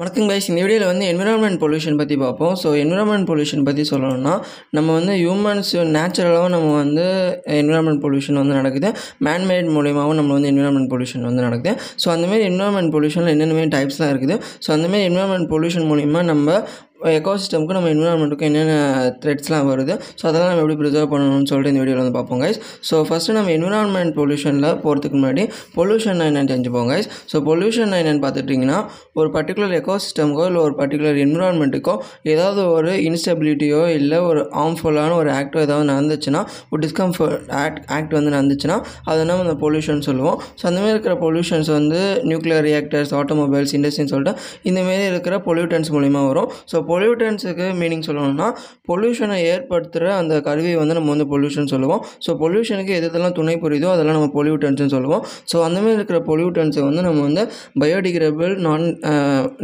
வணக்கம் கைஸ் இந்த வீடியோவில் வந்து என்விரான்மெண்ட் பொல்யூஷன் பற்றி பார்ப்போம் ஸோ என்விரான்மெண்ட் பொல்யூஷன் பற்றி சொல்லணும்னா நம்ம வந்து ஹியூமன்ஸ் நேச்சுரலாகவும் நம்ம வந்து என்விரான்மெண்ட் பொல்யூஷன் வந்து நடக்குது மேன்மேட் மூலியமாகவும் நம்ம வந்து என்விரான்மெண்ட் பொல்யூஷன் வந்து நடக்குது ஸோ அந்தமாரி என்விரான்மெண்ட் பொல்யூஷனில் என்னென்னமே டைப்ஸ்லாம் இருக்குது ஸோ அந்தமாரி என்விரான்மெண்ட் பொல்யூஷன் மூலிமா நம்ம எக்கோசிஸ்டமுக்கு நம்ம என்விரான்மெண்ட்டுக்கு என்னென்ன த்ரெட்ஸ்லாம் வருது ஸோ அதெல்லாம் நம்ம எப்படி ப்ரிசர்வ் பண்ணணும்னு சொல்லிட்டு இந்த வீடியோவில் வந்து பார்ப்போம் கைஸ் ஸோ ஃபஸ்ட்டு நம்ம என்விரான்மெண்ட் பொல்யூஷனில் போகிறதுக்கு முன்னாடி பொல்யூஷன் என்னென்னு தெரிஞ்சுப்போம் கைஸ் ஸோ பொல்யூஷன் என்னென்னு பார்த்துட்டிங்கன்னா ஒரு பர்டிகுலர் எக்கோசிஸ்டமுக்கோ இல்லை ஒரு பர்டிகுலர் என்விரான்மெண்ட்டுக்கோ ஏதாவது ஒரு இன்ஸ்டெபிலிட்டியோ இல்லை ஒரு ஹார்ம்ஃபுல்லான ஒரு ஆக்டோ ஏதாவது நடந்துச்சுன்னா ஒரு டிஸ்கம்ஃபர்ட் ஆக்ட் ஆக்ட் வந்து நடந்துச்சுன்னா அதை நம்ம அந்த பொல்யூஷன் சொல்லுவோம் ஸோ அந்தமாதிரி இருக்கிற பொல்யூஷன்ஸ் வந்து நியூக்ளியர் ரியாக்டர்ஸ் ஆட்டோமொபைல்ஸ் இண்டஸ்ட்ரின்னு சொல்லிட்டு இந்தமாரி இருக்கிற பொல்யூட்டன்ஸ் மூலிமா வரும் ஸோ பொல்யூட்டன்ஸுக்கு மீனிங் சொல்லணும்னா பொல்யூஷனை ஏற்படுத்துகிற அந்த கருவியை வந்து நம்ம வந்து பொல்யூஷன் சொல்லுவோம் ஸோ பொல்யூஷனுக்கு எது எதெல்லாம் துணை புரியுதோ அதெல்லாம் நம்ம பொல்யூட்டன்ஸ்னு சொல்லுவோம் ஸோ அந்தமாதிரி இருக்கிற பொல்யூட்டன்ஸை வந்து நம்ம வந்து பயோடிகிரேபிள் நான்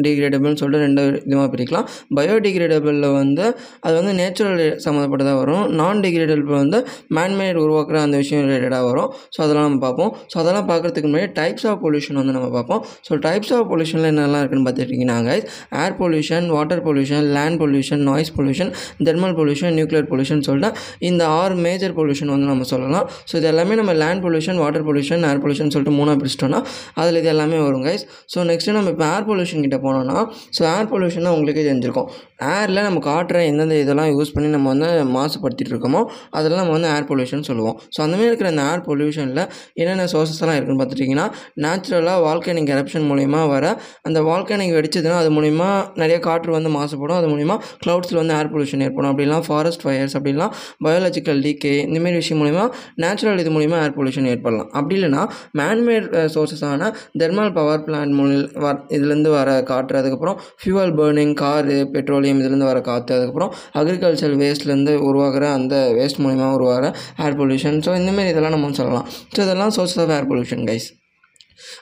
டிகிரேடபிள்னு சொல்லிட்டு ரெண்டு விதமாக பிரிக்கலாம் பயோடிகிரேடபிளில் வந்து அது வந்து நேச்சுரல் சம்மந்தப்பட்டதாக வரும் நான் டிகிரேடபிள் வந்து மேன்மேட் உருவாக்குற அந்த விஷயம் ரிலேட்டடாக வரும் ஸோ அதெல்லாம் நம்ம பார்ப்போம் ஸோ அதெல்லாம் பார்க்குறதுக்கு முன்னாடி டைப்ஸ் ஆஃப் பொல்யூஷன் வந்து நம்ம பார்ப்போம் ஸோ டைப்ஸ் ஆஃப் பொல்யூஷனில் என்னெல்லாம் இருக்குன்னு பார்த்துட்டிங்கன்னா guys air pollution water pollution pollution land pollution noise pollution thermal pollution nuclear pollution சொல்லிட்டு இந்த ஆறு மேஜர் பொல்யூஷன் வந்து நம்ம சொல்லலாம் ஸோ இது எல்லாமே நம்ம land pollution water pollution air pollution சொல்லிட்டு மூணாக பிடிச்சிட்டோம்னா அதில் இது எல்லாமே வரும் கைஸ் ஸோ நெக்ஸ்ட்டு நம்ம இப்போ ஏர் பொல்யூஷன் கிட்ட போனோம்னா ஸோ ஏர் பொல்யூஷன் உங்களுக்கே தெரிஞ்சிருக்கும் ஏரில் நம்ம காட்டுற எந்தெந்த இதெல்லாம் யூஸ் பண்ணி நம்ம வந்து மாசுபடுத்திட்டு இருக்கோமோ அதெல்லாம் நம்ம வந்து ஏர் பொல்யூஷன் சொல்லுவோம் ஸோ அந்தமாதிரி இருக்கிற அந்த ஏர் பொல்யூஷனில் என்னென்ன சோர்ஸஸ்லாம் இருக்குன்னு பார்த்துட்டிங்கன்னா நேச்சுரலாக வால்கேனிங் எரப்ஷன் மூலிமா வர அந்த வால்கேனிங் வெடிச்சதுன்னா அது மூலிமா நிறைய காற்று வந்து மாசுபடும் ஏற்படும் அது மூலிமா க்ளவுட்ஸில் வந்து ஏர் பொல்யூஷன் ஏற்படும் அப்படிலாம் ஃபாரஸ்ட் ஃபயர்ஸ் அப்படிலாம் பயாலஜிக்கல் டீக்கே இந்தமாரி விஷயம் மூலிமா நேச்சுரல் இது மூலிமா ஏர் பொல்யூஷன் ஏற்படலாம் அப்படி இல்லைனா மேன்மேட் சோர்ஸஸான தெர்மல் பவர் பிளான்ட் மூலி வர இதுலேருந்து வர காற்று அதுக்கப்புறம் ஃபியூவல் பேர்னிங் காரு பெட்ரோலியம் இதுலேருந்து வர காற்று அதுக்கப்புறம் அக்ரிகல்ச்சர் வேஸ்ட்லேருந்து உருவாகிற அந்த வேஸ்ட் மூலிமா உருவாகிற ஏர் பொல்யூஷன் ஸோ இந்தமாரி இதெல்லாம் நம்ம சொல்லலாம் ஸோ இதெல்லாம் sources of air pollution guys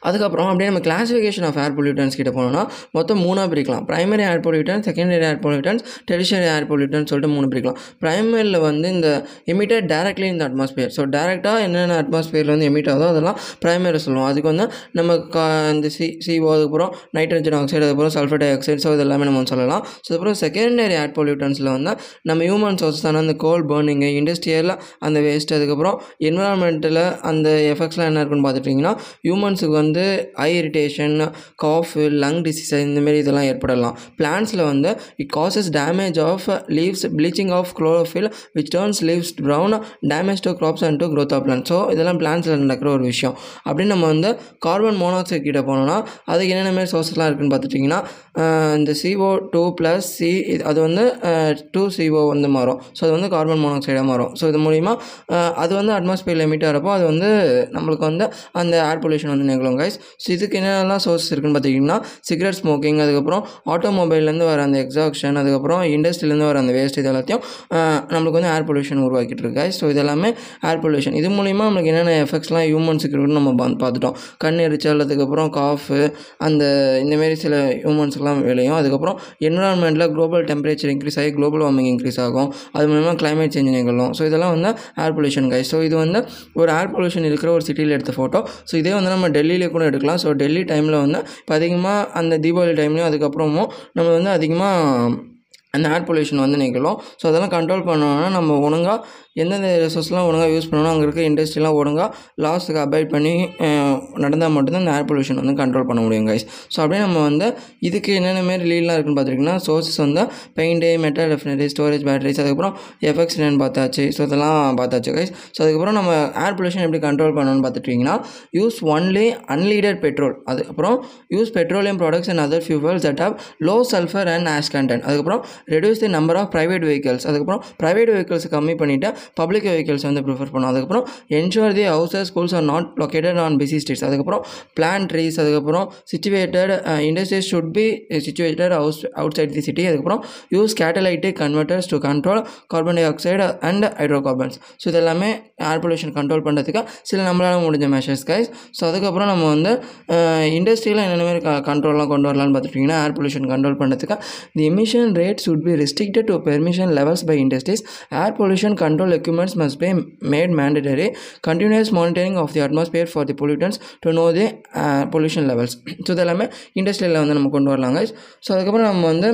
அதுக்கப்புறம் அப்படியே நம்ம கிளாஸிஃபிகேஷன் ஆஃப் ஏர் பொல்யூட்டன்ஸ் கிட்ட போனோம்னா மொத்தம் மூணாக பிரிக்கலாம் primary air pollutants secondary air pollutants tertiary air pollutants சொல்லிட்டு மூணு பிரிக்கலாம் ப்ரைமரியில் வந்து இந்த எமிட்டட் டேரக்ட்லி இந்த அட்மாஸ்பியர் ஸோ டேரெக்டாக என்னென்ன அட்மாஸ்பியரில் வந்து எமிட் ஆகுதோ அதெல்லாம் ப்ரைமரி சொல்லுவோம் அதுக்கு வந்து நம்ம கா இந்த சி சிஓ அதுக்கப்புறம் நைட்ரஜன் ஆக்சைடு அதுக்கப்புறம் சல்ஃபர் டை ஆக்சைடு ஸோ இதெல்லாமே எல்லாமே நம்ம சொல்லலாம் ஸோ அதுக்கப்புறம் செகண்டரி ஏர் பொல்யூட்டன்ஸில் வந்து நம்ம ஹியூமன் சோர்ஸஸ் தானே அந்த கோல் பேர்னிங்கு இண்டஸ்ட்ரியலில் அந்த வேஸ்ட் அதுக்கப்புறம் என்வரான்மெண்ட்டில் அந்த எஃபெக்ட்ஸ்லாம் என்ன இருக்குன்னு பார்த்துட்டிங்கன்னா ஹியூமன்ஸுக்கு பேர்த்துக்கு வந்து eye irritation cough lung disease இந்தமாரி இதெல்லாம் ஏற்படலாம் பிளான்ஸில் வந்து it causes damage of leaves bleaching of chlorophyll which turns leaves brown damage to crops and to growth of plant so இதெல்லாம் பிளான்ஸில் நடக்கிற ஒரு விஷயம் அப்படின்னு நம்ம வந்து கார்பன் மோனாக்சைடு கிட்ட போனோம்னா அதுக்கு என்னென்ன மாதிரி சோர்ஸஸ்லாம் இருக்குன்னு பார்த்துட்டிங்கன்னா இந்த சிஓ டூ ப்ளஸ் சி அது வந்து டூ சிஓ வந்து மாறும் ஸோ அது வந்து கார்பன் மோனாக்சைடாக மாறும் ஸோ இது மூலிமா அது வந்து அட்மாஸ்பியர் லிமிட்டாக இருப்போம் அது வந்து நம்மளுக்கு வந்து அந்த ஏர் பொல்யூஷன் வந்து பண்ணிக்கலாம் கைஸ் ஸோ இதுக்கு என்னென்னலாம் சோர்ஸ் இருக்குன்னு பார்த்தீங்கன்னா சிகரெட் ஸ்மோக்கிங் அதுக்கப்புறம் ஆட்டோமொபைல்லேருந்து வர அந்த எக்ஸாக்ஷன் அதுக்கப்புறம் இண்டஸ்ட்ரியிலேருந்து வர அந்த வேஸ்ட் இது எல்லாத்தையும் நம்மளுக்கு வந்து ஏர் பொல்யூஷன் உருவாக்கிட்டு இருக்கு ஸோ இதெல்லாமே ஏர் பொல்யூஷன் இது மூலிமா நம்மளுக்கு என்னென்ன எஃபெக்ட்ஸ்லாம் ஹியூமன்ஸுக்கு இருக்குன்னு நம்ம பார்த்துட்டோம் கண் எரிச்சல் அதுக்கப்புறம் காஃபு அந்த இந்தமாரி சில ஹியூமன்ஸ்க்குலாம் விளையும் அதுக்கப்புறம் என்வரான்மெண்ட்டில் குளோபல் டெம்பரேச்சர் இன்க்ரீஸ் ஆகி குளோபல் வார்மிங் இன்க்ரீஸ் ஆகும் அது மூலிமா கிளைமேட் சேஞ்ச் நிகழும் ஸோ இதெல்லாம் வந்து ஏர் பொல்யூஷன் கைஸ் ஸோ இது வந்து ஒரு ஏர் பொல்யூஷன் இருக்கிற ஒரு சிட்டியில் எடுத்த ஃபோட்டோ ஸோ இதே வந்து நம்ம டெல்லியில் கூட எடுக்கலாம் ஸோ டெல்லி டைமில் வந்து இப்போ அதிகமாக அந்த தீபாவளி டைம்லேயும் அதுக்கப்புறமும் நம்ம வந்து அதிகமாக அந்த ஏர் பொல்யூஷன் வந்து நிற்கலாம் ஸோ அதெல்லாம் கண்ட்ரோல் பண்ணோன்னா நம்ம ஒழுங்காக எந்தெந்த ரிசோர்ஸ்லாம் ஒழுங்காக யூஸ் பண்ணணும் அங்கே இருக்க இண்டஸ்ட்ரியெலாம் ஒழுங்காக லாஸுக்கு அபாய்ட் பண்ணி நடந்தால் மட்டும்தான் ஏர் பொல்யூஷன் வந்து கண்ட்ரோல் பண்ண முடியும் கைஸ் ஸோ அப்படியே நம்ம வந்து இதுக்கு என்னென்ன மாரி லீலாம் இருக்குன்னு பார்த்துருக்கீங்கன்னா சோர்ஸஸ் வந்து paint metal refinery storage batteries அதுக்கப்புறம் எஃபெக்ட்ஸ் என்னென்னு பார்த்தாச்சு ஸோ இதெல்லாம் பார்த்தாச்சு கைஸ் ஸோ அதுக்கப்புறம் நம்ம ஏர் பொல்யூஷன் எப்படி கண்ட்ரோல் பண்ணணும்னு பார்த்துட்டிங்கன்னா யூஸ் ஒன்லி அன்லீடட் பெட்ரோல் அதுக்கப்புறம் use petroleum products and other fuels that of low sulphur and ash content அதுக்கப்புறம் reduce the number of private vehicles அதுக்கப்புறம் ப்ரைவேட் வெஹிக்கல்ஸ் கம்மி பண்ணிவிட்டு பப்ளிக் வெஹிக்கிள்ஸ் வந்து ப்ரிஃபர் பண்ணும் அதுக்கப்புறம் ensure the houses schools are not located on busy streets அதுக்கப்புறம் plant trees அதுக்கப்புறம் situated industries should be situated house outside the city அதுக்கப்புறம் use catalytic converters to control carbon dioxide and hydrocarbons so இது எல்லாமே ஏர் pollution control பண்ணுறதுக்கு சில நம்மளால் முடிஞ்ச measures guys so அதுக்கப்புறம் நம்ம வந்து இண்டஸ்ட்ரியில் uh, என்னென்ன மாதிரி கண்ட்ரோல்லாம் கொண்டு வரலாம்னு பார்த்துட்டிங்கன்னா ஏர் பொல்யூஷன் கண்ட்ரோல் பண்ணுறதுக்கு the emission rate should be restricted to permission levels by industries air pollution control all equipments must be made mandatory. Continuous monitoring of the atmosphere for the pollutants to know the uh, pollution levels. So இதெல்லாமே இண்டஸ்ட்ரியில் வந்து நம்ம கொண்டு வரலாங்க so அதுக்கப்புறம் நம்ம வந்து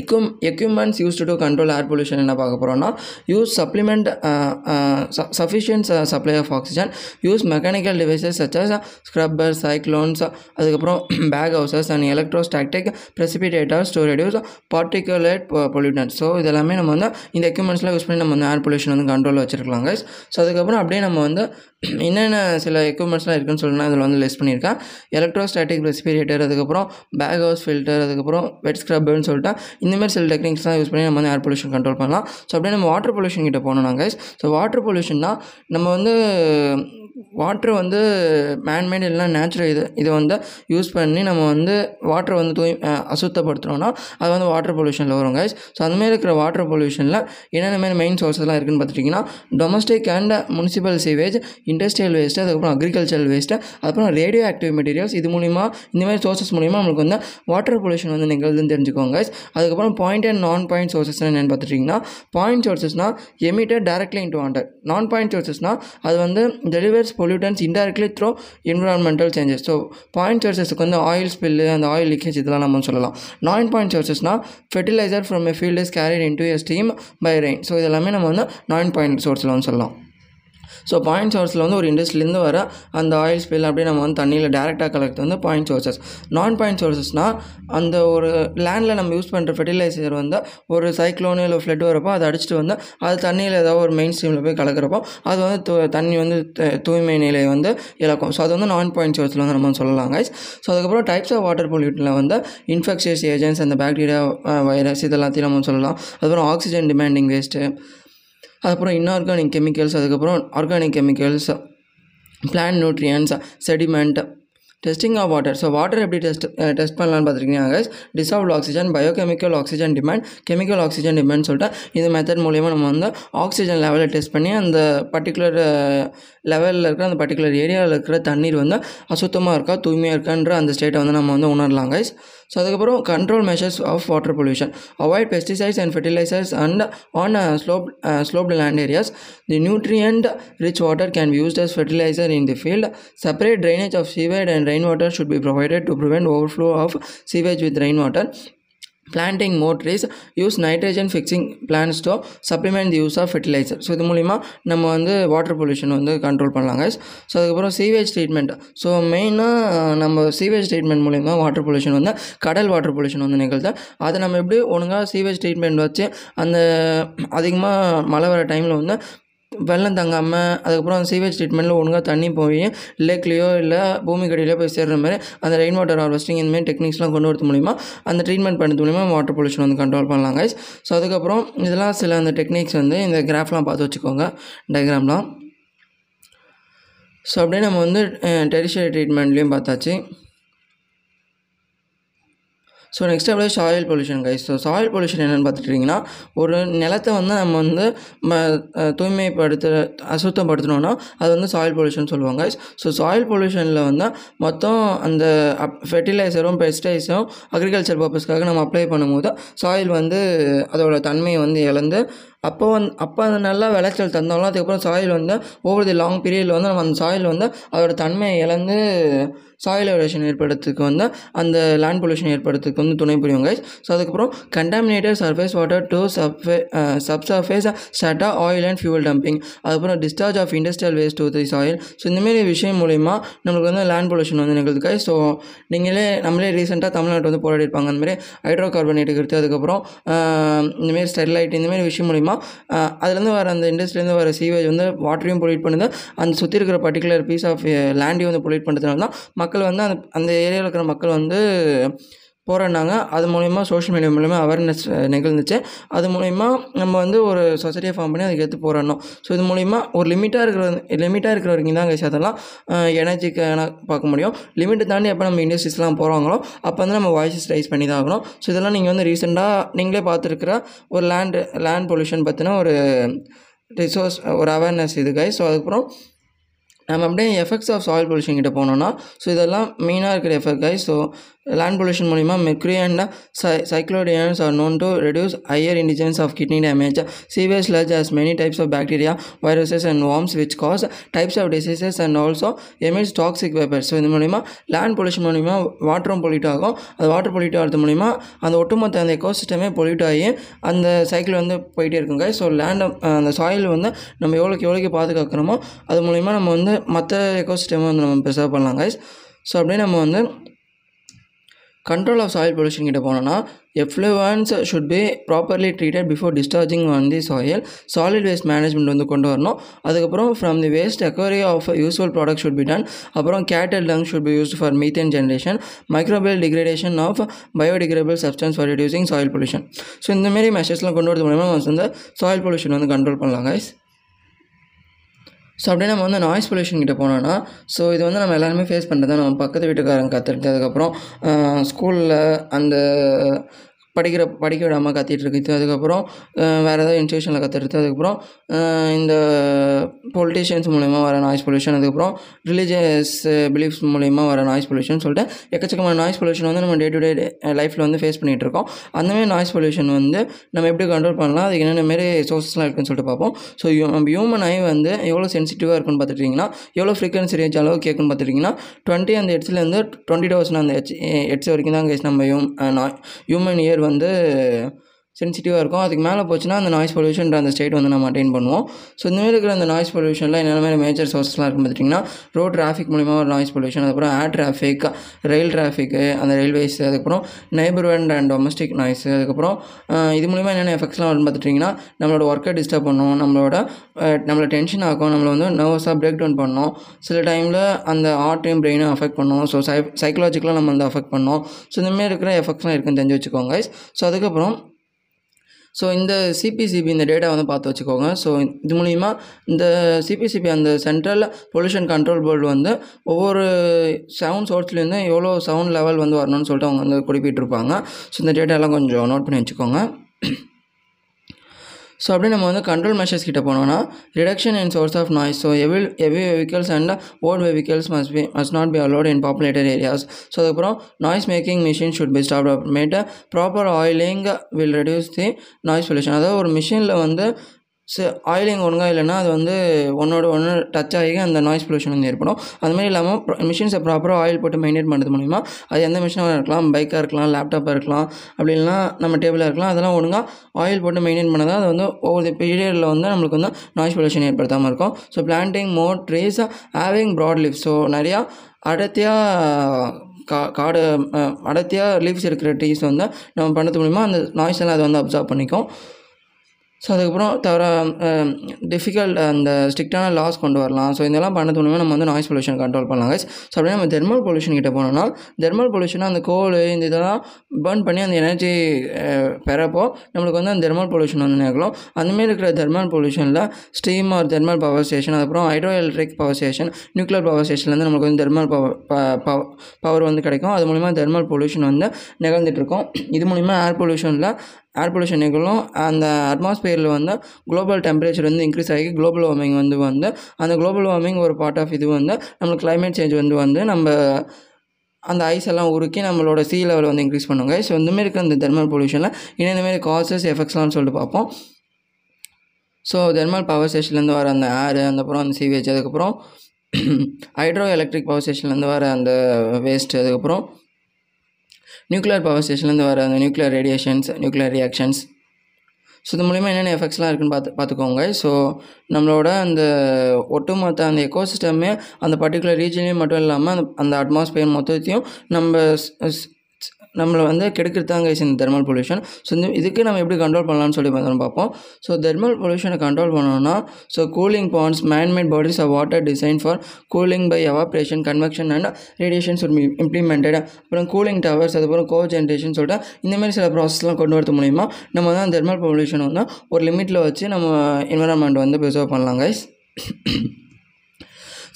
equip equipments use to control air pollution என்ன பார்க்க போகிறோன்னா use supplement sufficient supply of oxygen use mechanical devices such as scrubber cyclones அதுக்கப்புறம் bag houses and electrostatic precipitators to reduce particulate pollutants so இதெல்லாமே நம்ம வந்து இந்த எக்யூப்மெண்ட்ஸ்லாம் யூஸ் பண்ணி நம்ம வந்து ஏர் பொல்யூஷன் வந்து கண்ட்ரோலில் வச்சுருக்கலாம் கைஸ் ஸோ அதுக்கப்புறம் அப்படியே நம்ம வந்து என்னென்ன சில எக்யூப்மெண்ட்ஸ்லாம் இருக்குன்னு சொல்லினா அதில் வந்து லெஸ் பண்ணியிருக்கேன் எலக்ட்ரோஸ்டாட்டிக் ரெஸ்பிரேட்டர் அதுக்கப்புறம் பேக் ஹவுஸ் ஃபில்டர் அதுக்கப்புறம் வெட் ஸ்க்ரப்புன்னு சொல்லிட்டு இந்தமாதிரி சில டெக்னிக்ஸ்லாம் யூஸ் பண்ணி நம்ம வந்து ஏர் பொல்யூஷன் கண்ட்ரோல் பண்ணலாம் ஸோ அப்படியே நம்ம வாட்டர் பொல்யூஷன் கிட்ட போனோம் நாங்கள் ஸோ வாட்டர் பொல்யூஷன்னா நம்ம வந்து வாட்ரு வந்து மேன்மேட் இல்லைனா நேச்சுரல் இது இதை வந்து யூஸ் பண்ணி நம்ம வந்து வாட்டரை வந்து தூய் அசுத்தப்படுத்துகிறோன்னா அது வந்து வாட்டர் பொல்யூஷனில் வரும் கைஸ் ஸோ அந்தமாதிரி இருக்கிற வாட்டர் பொல்யூஷனில் என்னென்ன மாதிரி மெயின் சோர்ஸ்லாம் இருக்குதுன்னு பார்த்துட்டிங்கன்னா domestic and municipal sewage industrial waste அதுக்கப்புறம் அக்ரிகல்ச்சரல் வேஸ்ட்டு அதுக்கப்புறம் ரேடியோ ஆக்டிவ் மெட்டீரியல்ஸ் இது மூலிமா இந்த மாதிரி சோர்சஸ் மூலிமா நம்மளுக்கு வந்து வாட்டர் பொல்யூஷன் வந்து நிகழ்ந்து தெரிஞ்சுக்கோங்க அதுக்கப்புறம் point and non point sources என்னென்னு பார்த்துட்டிங்கன்னா point சோர்சஸ்னால் emitted directly into water non point சோர்சஸ்னால் அது வந்து delivers pollutants indirectly through environmental changes so point சோர்சஸ்க்கு வந்து ஆயில் ஸ்பில்லு அந்த ஆயில் லீக்கேஜ் இதெல்லாம் நம்ம சொல்லலாம் non point சோர்சஸ்னால் fertiliser from a field is carried into stream stream by rain so இதெல்லாமே நம்ம வந்து நான் பாயிண்ட் சோர்ஸில் வந்து சொல்லலாம் ஸோ பாயிண்ட் சோர்ஸில் வந்து ஒரு இண்டஸ்ட்ரியிலேருந்து வர அந்த ஆயில் ஸ்பில் அப்படியே நம்ம வந்து தண்ணியில் டேரெக்டாக கலெக்ட் வந்து பாயிண்ட் சோர்ஸஸ் நான் பாயிண்ட் சோர்ஸஸ்னால் அந்த ஒரு லேண்டில் நம்ம யூஸ் பண்ணுற ஃபெர்டிலைசர் வந்து ஒரு சைக்ளோனு இல்லை ஃப்ளட் வரப்போ அதை அடிச்சுட்டு வந்து அது தண்ணியில் ஏதாவது ஒரு மெயின் ஸ்ட்ரீமில் போய் கலக்கிறப்போ அது வந்து தண்ணி வந்து தூய்மை நிலையை வந்து இழக்கும் ஸோ அது வந்து நான் பாயிண்ட் சோர்ஸில் வந்து நம்ம சொல்லலாம் கைஸ் ஸோ அதுக்கப்புறம் டைப்ஸ் ஆஃப் வாட்டர் பொல்யூட்டில் வந்து இன்ஃபெக்ஷியஸ் ஏஜென்ட்ஸ் அந்த பாக்டீரியா வைரஸ் இதெல்லாத்தையும் நம்ம சொல்லலாம் அதுக்கப்புறம் ஆக்சிஜன் டிமாண்டிங் வேஸ்ட்டு அதுக்கப்புறம் இன்ஆர்கானிக் கெமிக்கல்ஸ் அதுக்கப்புறம் organic chemicals plant nutrients sediment testing of water so water எப்படி டெஸ்ட் டெஸ்ட் பண்ணலான்னு பார்த்துருக்கீங்க dissolve oxygen biochemical oxygen demand chemical oxygen demand சொல்லிட்டு இந்த மெத்தட் மூலியமாக நம்ம வந்து ஆக்சிஜன் லெவலை டெஸ்ட் பண்ணி அந்த பர்டிகுலர் லெவலில் இருக்கிற அந்த பர்டிகுலர் ஏரியாவில் இருக்கிற தண்ணீர் வந்து அசுத்தமாக இருக்கா தூய்மையாக இருக்கான்ற அந்த ஸ்டேட்டை வந்து நம்ம வந்து உணரலாம் guys So adukaprom control measures of water pollution. Avoid pesticides and fertilizers, and on uh, uh, sloped land areas the nutrient rich water can be used as fertilizer in the field. Separate drainage of sewage and rainwater should be provided to prevent overflow of sewage with rainwater. Planting more trees use nitrogen fixing plants to supplement the use of fertiliser so இது மூலிமா நம்ம வந்து water pollution வந்து control பண்ணலாங்க so அதுக்கப்புறம் sewage treatment so மெயினாக நம்ம sewage treatment மூலிமா வாட்டர் பொல்யூஷன் வந்து கடல் வாட்டர் பொல்யூஷன் வந்து நிகழ்த்து அதை நம்ம எப்படி ஒழுங்காக சீவேஜ் ட்ரீட்மெண்ட் வச்சு அந்த அதிகமாக மழை வர டைமில் வந்து வெள்ளம் தங்காமல் அதுக்கப்புறம் அந்த சீவேஜ் ட்ரீட்மெண்ட்டில் ஒழுங்காக தண்ணி போய் லேக்லேயோ இல்லை பூமிக்கடியிலையோ போய் சேர்கிற மாதிரி அந்த ரெயின் வாட்டர் ஹார்வெஸ்டிங் இந்தமாதிரி டெக்னிக்ஸ்லாம் கொண்டு வரது மூலிமா அந்த ட்ரீட்மெண்ட் பண்ணது மூலிமா வாட்டர் பொல்யூஷன் வந்து கண்ட்ரோல் பண்ணலாம் கைஸ் ஸோ அதுக்கப்புறம் இதெல்லாம் சில அந்த டெக்னிக்ஸ் வந்து இந்த கிராஃப்லாம் பார்த்து வச்சுக்கோங்க டயக்ராம்லாம் ஸோ அப்படியே நம்ம வந்து டெரிஷரி ட்ரீட்மெண்ட்லேயும் பார்த்தாச்சு ஸோ நெக்ஸ்ட் அப்படியே soil pollution guys so soil pollution என்னென்னு பார்த்துட்டிங்கன்னா ஒரு நிலத்தை வந்து நம்ம வந்து தூய்மைப்படுத்த அசுத்தப்படுத்தணும்னா அது வந்து சாயில் பொல்யூஷன் சொல்லுவாங்க கைஸ் ஸோ சாயில் பொல்யூஷனில் வந்து மொத்தம் அந்த ஃபெர்டிலைசரும் பெஸ்டிசைஸும் அக்ரிகல்ச்சர் பர்பஸ்க்காக நம்ம அப்ளை பண்ணும்போது சாயில் வந்து அதோடய தன்மையை வந்து இழந்து அப்போ வந்து அப்போ அது நல்லா விளைச்சல் தந்தாலும் அதுக்கப்புறம் சாயில் வந்து ஓவர் தி லாங் பீரியடில் வந்து நம்ம அந்த சாயில் வந்து அதோட தன்மையை இழந்து சாயில் எவரேஷன் ஏற்படுறதுக்கு வந்து அந்த லேண்ட் பொல்யூஷன் ஏற்படுறதுக்கு வந்து துணை புரியும் கைஸ் ஸோ அதுக்கப்புறம் contaminated surface water to subsurface ஸ்டட்டா oil and fuel dumping அதுக்கப்புறம் discharge of industrial waste to the soil so இந்தமாரி விஷயம் மூலிமா நம்மளுக்கு வந்து லேண்ட் பொல்யூஷன் வந்து நிகழ்ந்து கைஸ் ஸோ நீங்களே நம்மளே ரீசெண்டாக தமிழ்நாட்டில் வந்து போராடி இருப்பாங்க அந்தமாரி ஹைட்ரோ கார்பனேட் எடுக்கிறது அதுக்கப்புறம் இந்தமாரி ஸ்டெர்லைட் இந்தமாரி விஷயம் மூலிமா மூலியமாக அதுலேருந்து வர அந்த இண்டஸ்ட்ரியிலேருந்து வர சீவேஜ் வந்து வாட்டரையும் பொல்யூட் பண்ணுது அந்த சுற்றி இருக்கிற பர்டிகுலர் பீஸ் ஆஃப் லேண்டையும் வந்து பொல்யூட் பண்ணுறதுனால தான் மக்கள் வந்து அந்த அந்த ஏரியாவில் இருக்கிற மக்கள் வந்து போகிறேன்னாங்க அது மூலிமா சோஷியல் மீடியா மூலிமா அவேர்னஸ் நிகழ்ந்துச்சு அது மூலிமா நம்ம வந்து ஒரு சொசைட்டியை ஃபார்ம் பண்ணி அதுக்கு எடுத்து போராடணும் ஸோ இது மூலிமா ஒரு லிமிட்டாக இருக்கிற லிமிட்டாக இருக்கிற வரைக்கும் தான் கைஸ் அதெல்லாம் எனர்ஜிக்கான பார்க்க முடியும் லிமிட்டை தாண்டி எப்போ நம்ம இண்டஸ்ட்ரீஸ்லாம் போகிறாங்களோ அப்போ வந்து நம்ம வாய்ஸஸ் ரைஸ் பண்ணி தான் ஆகணும் ஸோ இதெல்லாம் நீங்கள் வந்து ரீசெண்டாக நீங்களே பார்த்துருக்குற ஒரு லேண்டு லேண்ட் பொல்யூஷன் பற்றின ஒரு ரிசோர்ஸ் ஒரு அவேர்னஸ் இது கை ஸோ அதுக்கப்புறம் நம்ம அப்படியே எஃபெக்ட்ஸ் ஆஃப் சாயில் பொல்யூஷன் கிட்டே போனோம்னா ஸோ இதெல்லாம் மெயினாக இருக்கிற effect guys so land pollution மூலிமா mercury and சை cyclodians are known to reduce higher incidence of kidney damage sewage sludge has many types of bacteria viruses and worms which types of of and also also toxic toxic so இது மூலிமா land pollution மூலிமா வாட்டரும் pollute ஆகும் அது water pollute ஆகிறது மூலிமா அந்த ஒட்டுமொத்த அந்த சிஸ்டமே பொல்யூட் ஆகி அந்த சைக்கிள் வந்து போயிட்டே இருக்குங்க ஸோ லேண்டை அந்த சாயில் வந்து நம்ம எவ்வளோக்கு எவ்வளோக்கு பாதுகாக்கிறோமோ அது மூலிமா நம்ம வந்து மற்ற சிஸ்டமும் வந்து நம்ம ப்ரிசர்வ் பண்ணலாம் கைஸ் ஸோ அப்படியே நம்ம வந்து கண்ட்ரோல் ஆஃப் சாயில் பொல்யூஷன் கிட்ட போனோன்னா effluents should be properly treated before discharging on the soil solid waste management வந்து கொண்டு வரணும் அதுக்கப்புறம் from the waste recovery of useful product should be done அப்புறம் cattle lung should be used for methane generation microbial degradation of biodegradable substance for reducing soil pollution so இந்தமாரி மெஷர்ஸ்லாம் கொண்டு வரது மூலமாக வந்து சாயில் பொல்யூஷன் வந்து கண்ட்ரோல் பண்ணலாம் guys so அப்படியே நம்ம வந்து நாய்ஸ் பொல்யூஷன் கிட்டே போனோன்னா ஸோ இது வந்து நம்ம எல்லாருமே ஃபேஸ் பண்ணுறது தான் நம்ம பக்கத்து வீட்டுக்காரங்க கற்றுக்கிட்டதுக்கப்புறம் ஸ்கூலில் அந்த படிக்கிற படிக்க விடாமல் இருக்கு அதுக்கப்புறம் வேறு ஏதாவது இன்ஸ்டியூஷனில் கற்றுட்டு அதுக்கப்புறம் இந்த பொலிட்டிஷியன்ஸ் மூலிமா வர நாய்ஸ் பொல்யூஷன் அதுக்கப்புறம் ரிலீஜியஸ் பிலீஃப்ஸ் மூலிமா வர நாய்ஸ் பொல்யூஷன் சொல்லிட்டு எக்கச்சக்கமான நாய்ஸ் பொல்யூஷன் வந்து நம்ம டே டு டே லைஃப்பில் வந்து ஃபேஸ் பண்ணிகிட்டு இருக்கோம் அந்தமாதிரி நாய்ஸ் பொல்யூஷன் வந்து நம்ம எப்படி கண்ட்ரோல் பண்ணலாம் அதுக்கு என்னென்ன மாரி சோர்ஸஸ்லாம் இருக்குன்னு சொல்லிட்டு பார்ப்போம் ஸோ நம்ம ஹியூமன் ஐ வந்து எவ்வளோ சென்சிட்டிவாக இருக்குன்னு பார்த்துட்டிங்கன்னா எவ்வளோ ஃப்ரீக்வன்சி ரேஞ்ச் அளவு கேட்குன்னு பார்த்துட்டிங்கன்னா டுவெண்ட்டி அந்த எட்ஸ்லேருந்து டுவெண்ட்டி டவர்ஸ்னா அந்த எட்ஸ் எட்ஸ் வரைக்கும் தான் கேஸ் நம்ம ஹியூமன் இயர் வந்து சென்சிட்டிவாக இருக்கும் அதுக்கு மேலே போச்சுன்னா அந்த நாய்ஸ் பொல்யூஷன்ற அந்த ஸ்டேட் வந்து நம்ம அட்டைன் பண்ணுவோம் ஸோ இந்த இருக்கிற அந்த நாய்ஸ் பொல்யூஷனில் என்னென்ன மாதிரி மேஜர் சோர்ஸ்லாம் இருக்கும் பார்த்துட்டிங்கன்னா ரோட் டிராஃபிக் மூலிமா ஒரு நாய்ஸ் பொல்யூஷன் அதுக்கப்புறம் ஏர் டிராஃபிக் ரயில் டிராஃபிக்கு அந்த ரயில்வேஸ் அதுக்கப்புறம் நைபர்வண்ட் அண்ட் டொமஸ்டிக் நாய்ஸ் அதுக்கப்புறம் இது மூலிமா என்னென்ன எஃபெக்ட்ஸ்லாம் வரும் பார்த்துட்டிங்கன்னா நம்மளோட ஒர்க்கை டிஸ்டர்ப் பண்ணும் நம்மளோட நம்மளை டென்ஷன் ஆகும் நம்மளை வந்து நர்வஸாக பிரேக் டவுன் பண்ணோம் சில டைமில் அந்த ஆர்ட்டையும் பிரெயினும் அஃபெக்ட் பண்ணும் ஸோ சை சைக்கலாஜிக்கலாக நம்ம வந்து அஃபெக்ட் பண்ணோம் ஸோ இந்தமாரி இருக்கிற எஃபெக்ட்ஸ்லாம் இருக்குன்னு தெரிஞ்சு வச்சுக்கோங்க ஸோ அதுக்கப்புறம் ஸோ இந்த சிபிசிபி இந்த டேட்டா வந்து பார்த்து வச்சுக்கோங்க ஸோ இது மூலிமா இந்த சிபிசிபி அந்த சென்ட்ரல் பொல்யூஷன் கண்ட்ரோல் போர்டு வந்து ஒவ்வொரு சவுண்ட் சோர்ஸ்லேருந்து எவ்வளோ சவுண்ட் லெவல் வந்து வரணும்னு சொல்லிட்டு அவங்க வந்து குறிப்பிட்டிருப்பாங்க ஸோ இந்த டேட்டாலாம் கொஞ்சம் நோட் பண்ணி வச்சுக்கோங்க ஸோ அப்படியே நம்ம வந்து கண்ட்ரோல் மெஷர்ஸ் கிட்ட போனோம்னா reduction in source of noise so எவில் heavy vehicles and old vehicles must be must not be allowed in populated areas so அதுக்கப்புறம் noise making machine should be stop அப்புறமேட்டு proper oiling will reduce the noise pollution அதாவது ஒரு மிஷினில் வந்து so oiling ஒழுங்காக இல்லைன்னா அது வந்து ஒன்னோட ஒன்று டச் ஆகி அந்த நாய்ஸ் பொல்யூஷன் வந்து ஏற்படும் அது மாதிரி இல்லாமல் மிஷின்ஸை ப்ராப்பராக ஆயில் போட்டு மெயின்டைன் பண்ணுறது மூலிமா அது எந்த மிஷினாக இருக்கலாம் பைக்காக இருக்கலாம் லேப்டாப்பாக இருக்கலாம் அப்படி இல்லைன்னா நம்ம டேபிளாக இருக்கலாம் அதெல்லாம் ஒழுங்காக ஆயில் போட்டு மெயின்டைன் பண்ணால் தான் அது வந்து ஒவ்வொரு பீரியடில் வந்து நம்மளுக்கு வந்து நாய்ஸ் பொல்யூஷன் ஏற்படுத்தாமல் இருக்கும் so planting more trees having broad leaf so நிறையா அடர்த்தியாக கா காடு அடர்த்தியாக லீவ்ஸ் இருக்கிற ட்ரீஸ் வந்து நம்ம பண்ணுறது மூலிமா அந்த நாய்ஸ் எல்லாம் அது வந்து அப்சர்வ் பண்ணிக்கும் ஸோ அதுக்கப்புறம் தவிர டிஃபிகல்ட் அந்த ஸ்ட்ரிக்டான லாஸ் கொண்டு வரலாம் ஸோ இதெல்லாம் பண்ணது மூலமாக நம்ம வந்து நாய்ஸ் பொல்யூஷன் கண்ட்ரோல் பண்ணலாம் கைஸ் ஸோ அப்படியே நம்ம தெர்மல் பொல்யூஷன் கிட்ட போனோம்னா தெர்மல் பொல்யூஷனாக அந்த கோல் இந்த இதெல்லாம் பர்ன் பண்ணி அந்த எனர்ஜி பெறப்போ நம்மளுக்கு வந்து அந்த தெர்மல் பொல்யூஷன் வந்து நிகழும் அந்தமாரி இருக்கிற thermal பொல்யூஷனில் steam or thermal power station அதுக்கப்புறம் hydroelectric power station nuclear power ஸ்டேஷன்லேருந்து நம்மளுக்கு வந்து தெர்மல் பவர் பவர் வந்து கிடைக்கும் அது மூலிமா தெர்மல் பொல்யூஷன் வந்து நிகழ்ந்துட்டுருக்கும் இது மூலிமா ஏர் பொல்யூஷனில் ஏர் பொல்யூஷன் நிகழும் அந்த அட்மாஸ்பியரில் வந்து குளோபல் டெம்பரேச்சர் வந்து இன்க்ரீஸ் ஆகி குளோபல் வார்மிங் வந்து வந்து அந்த குளோபல் வார்மிங் ஒரு பார்ட் ஆஃப் இது வந்து நம்மளுக்கு கிளைமேட் சேஞ்ச் வந்து வந்து நம்ம அந்த ஐஸ் எல்லாம் உருக்கி நம்மளோட சீ லெவல் வந்து இன்க்ரீஸ் பண்ணுவாங்க ஸோ இந்தமாரி இருக்கிற அந்த தெர்மல் பொல்யூஷனில் இன்னும் இந்தமாரி காசஸ் எஃபெக்ட்ஸ்லாம்னு சொல்லிட்டு பார்ப்போம் ஸோ தெர்மல் பவர் ஸ்டேஷன்லேருந்து வர அந்த ஏர் அந்த அப்புறம் அந்த சீவேஜ் அதுக்கப்புறம் ஹைட்ரோ எலக்ட்ரிக் பவர் ஸ்டேஷன்லேருந்து வர அந்த வேஸ்ட் அதுக்கப்புறம் நியூக்ளியர் பவர் ஸ்டேஷன்லேருந்து வர அந்த nuclear radiations nuclear reactions so இது மூலிமா என்னென்ன எஃபெக்ட்ஸ்லாம் இருக்குன்னு பார்த்து பார்த்துக்கோங்க ஸோ நம்மளோட அந்த ஒட்டுமொத்த அந்த எக்கோசிஸ்டமே அந்த பர்டிகுலர் ரீஜன்லேயும் மட்டும் இல்லாமல் அந்த அந்த அட்மாஸ்பியர் மொத்தத்தையும் நம்ம நம்மளை வந்து தாங்க இந்த தெர்மல் பொல்யூஷன் ஸோ இந்த இதுக்கு நம்ம எப்படி கண்ட்ரோல் பண்ணலாம்னு சொல்லி பார்ப்போம் ஸோ தெர்மல் பொல்யூஷனை கண்ட்ரோல் பண்ணோம்னா so cooling ponds manmade bodies of water design for cooling by evaporation convection and radiation சொல்லி இம்ப்ளிமெண்டட் அப்புறம் கூலிங் டவர்ஸ் அதுக்கப்புறம் கோ ஜென்ரேஷன் சொல்லிட்டு இந்தமாதிரி சில ப்ராசஸ்லாம் கொண்டு வரது மூலிமா நம்ம அந்த தெர்மல் பொல்யூஷன் வந்து ஒரு லிமிட்டில் வச்சு நம்ம என்வரான்மெண்ட் வந்து ப்ரிசர்வ் பண்ணலாம் கைஸ்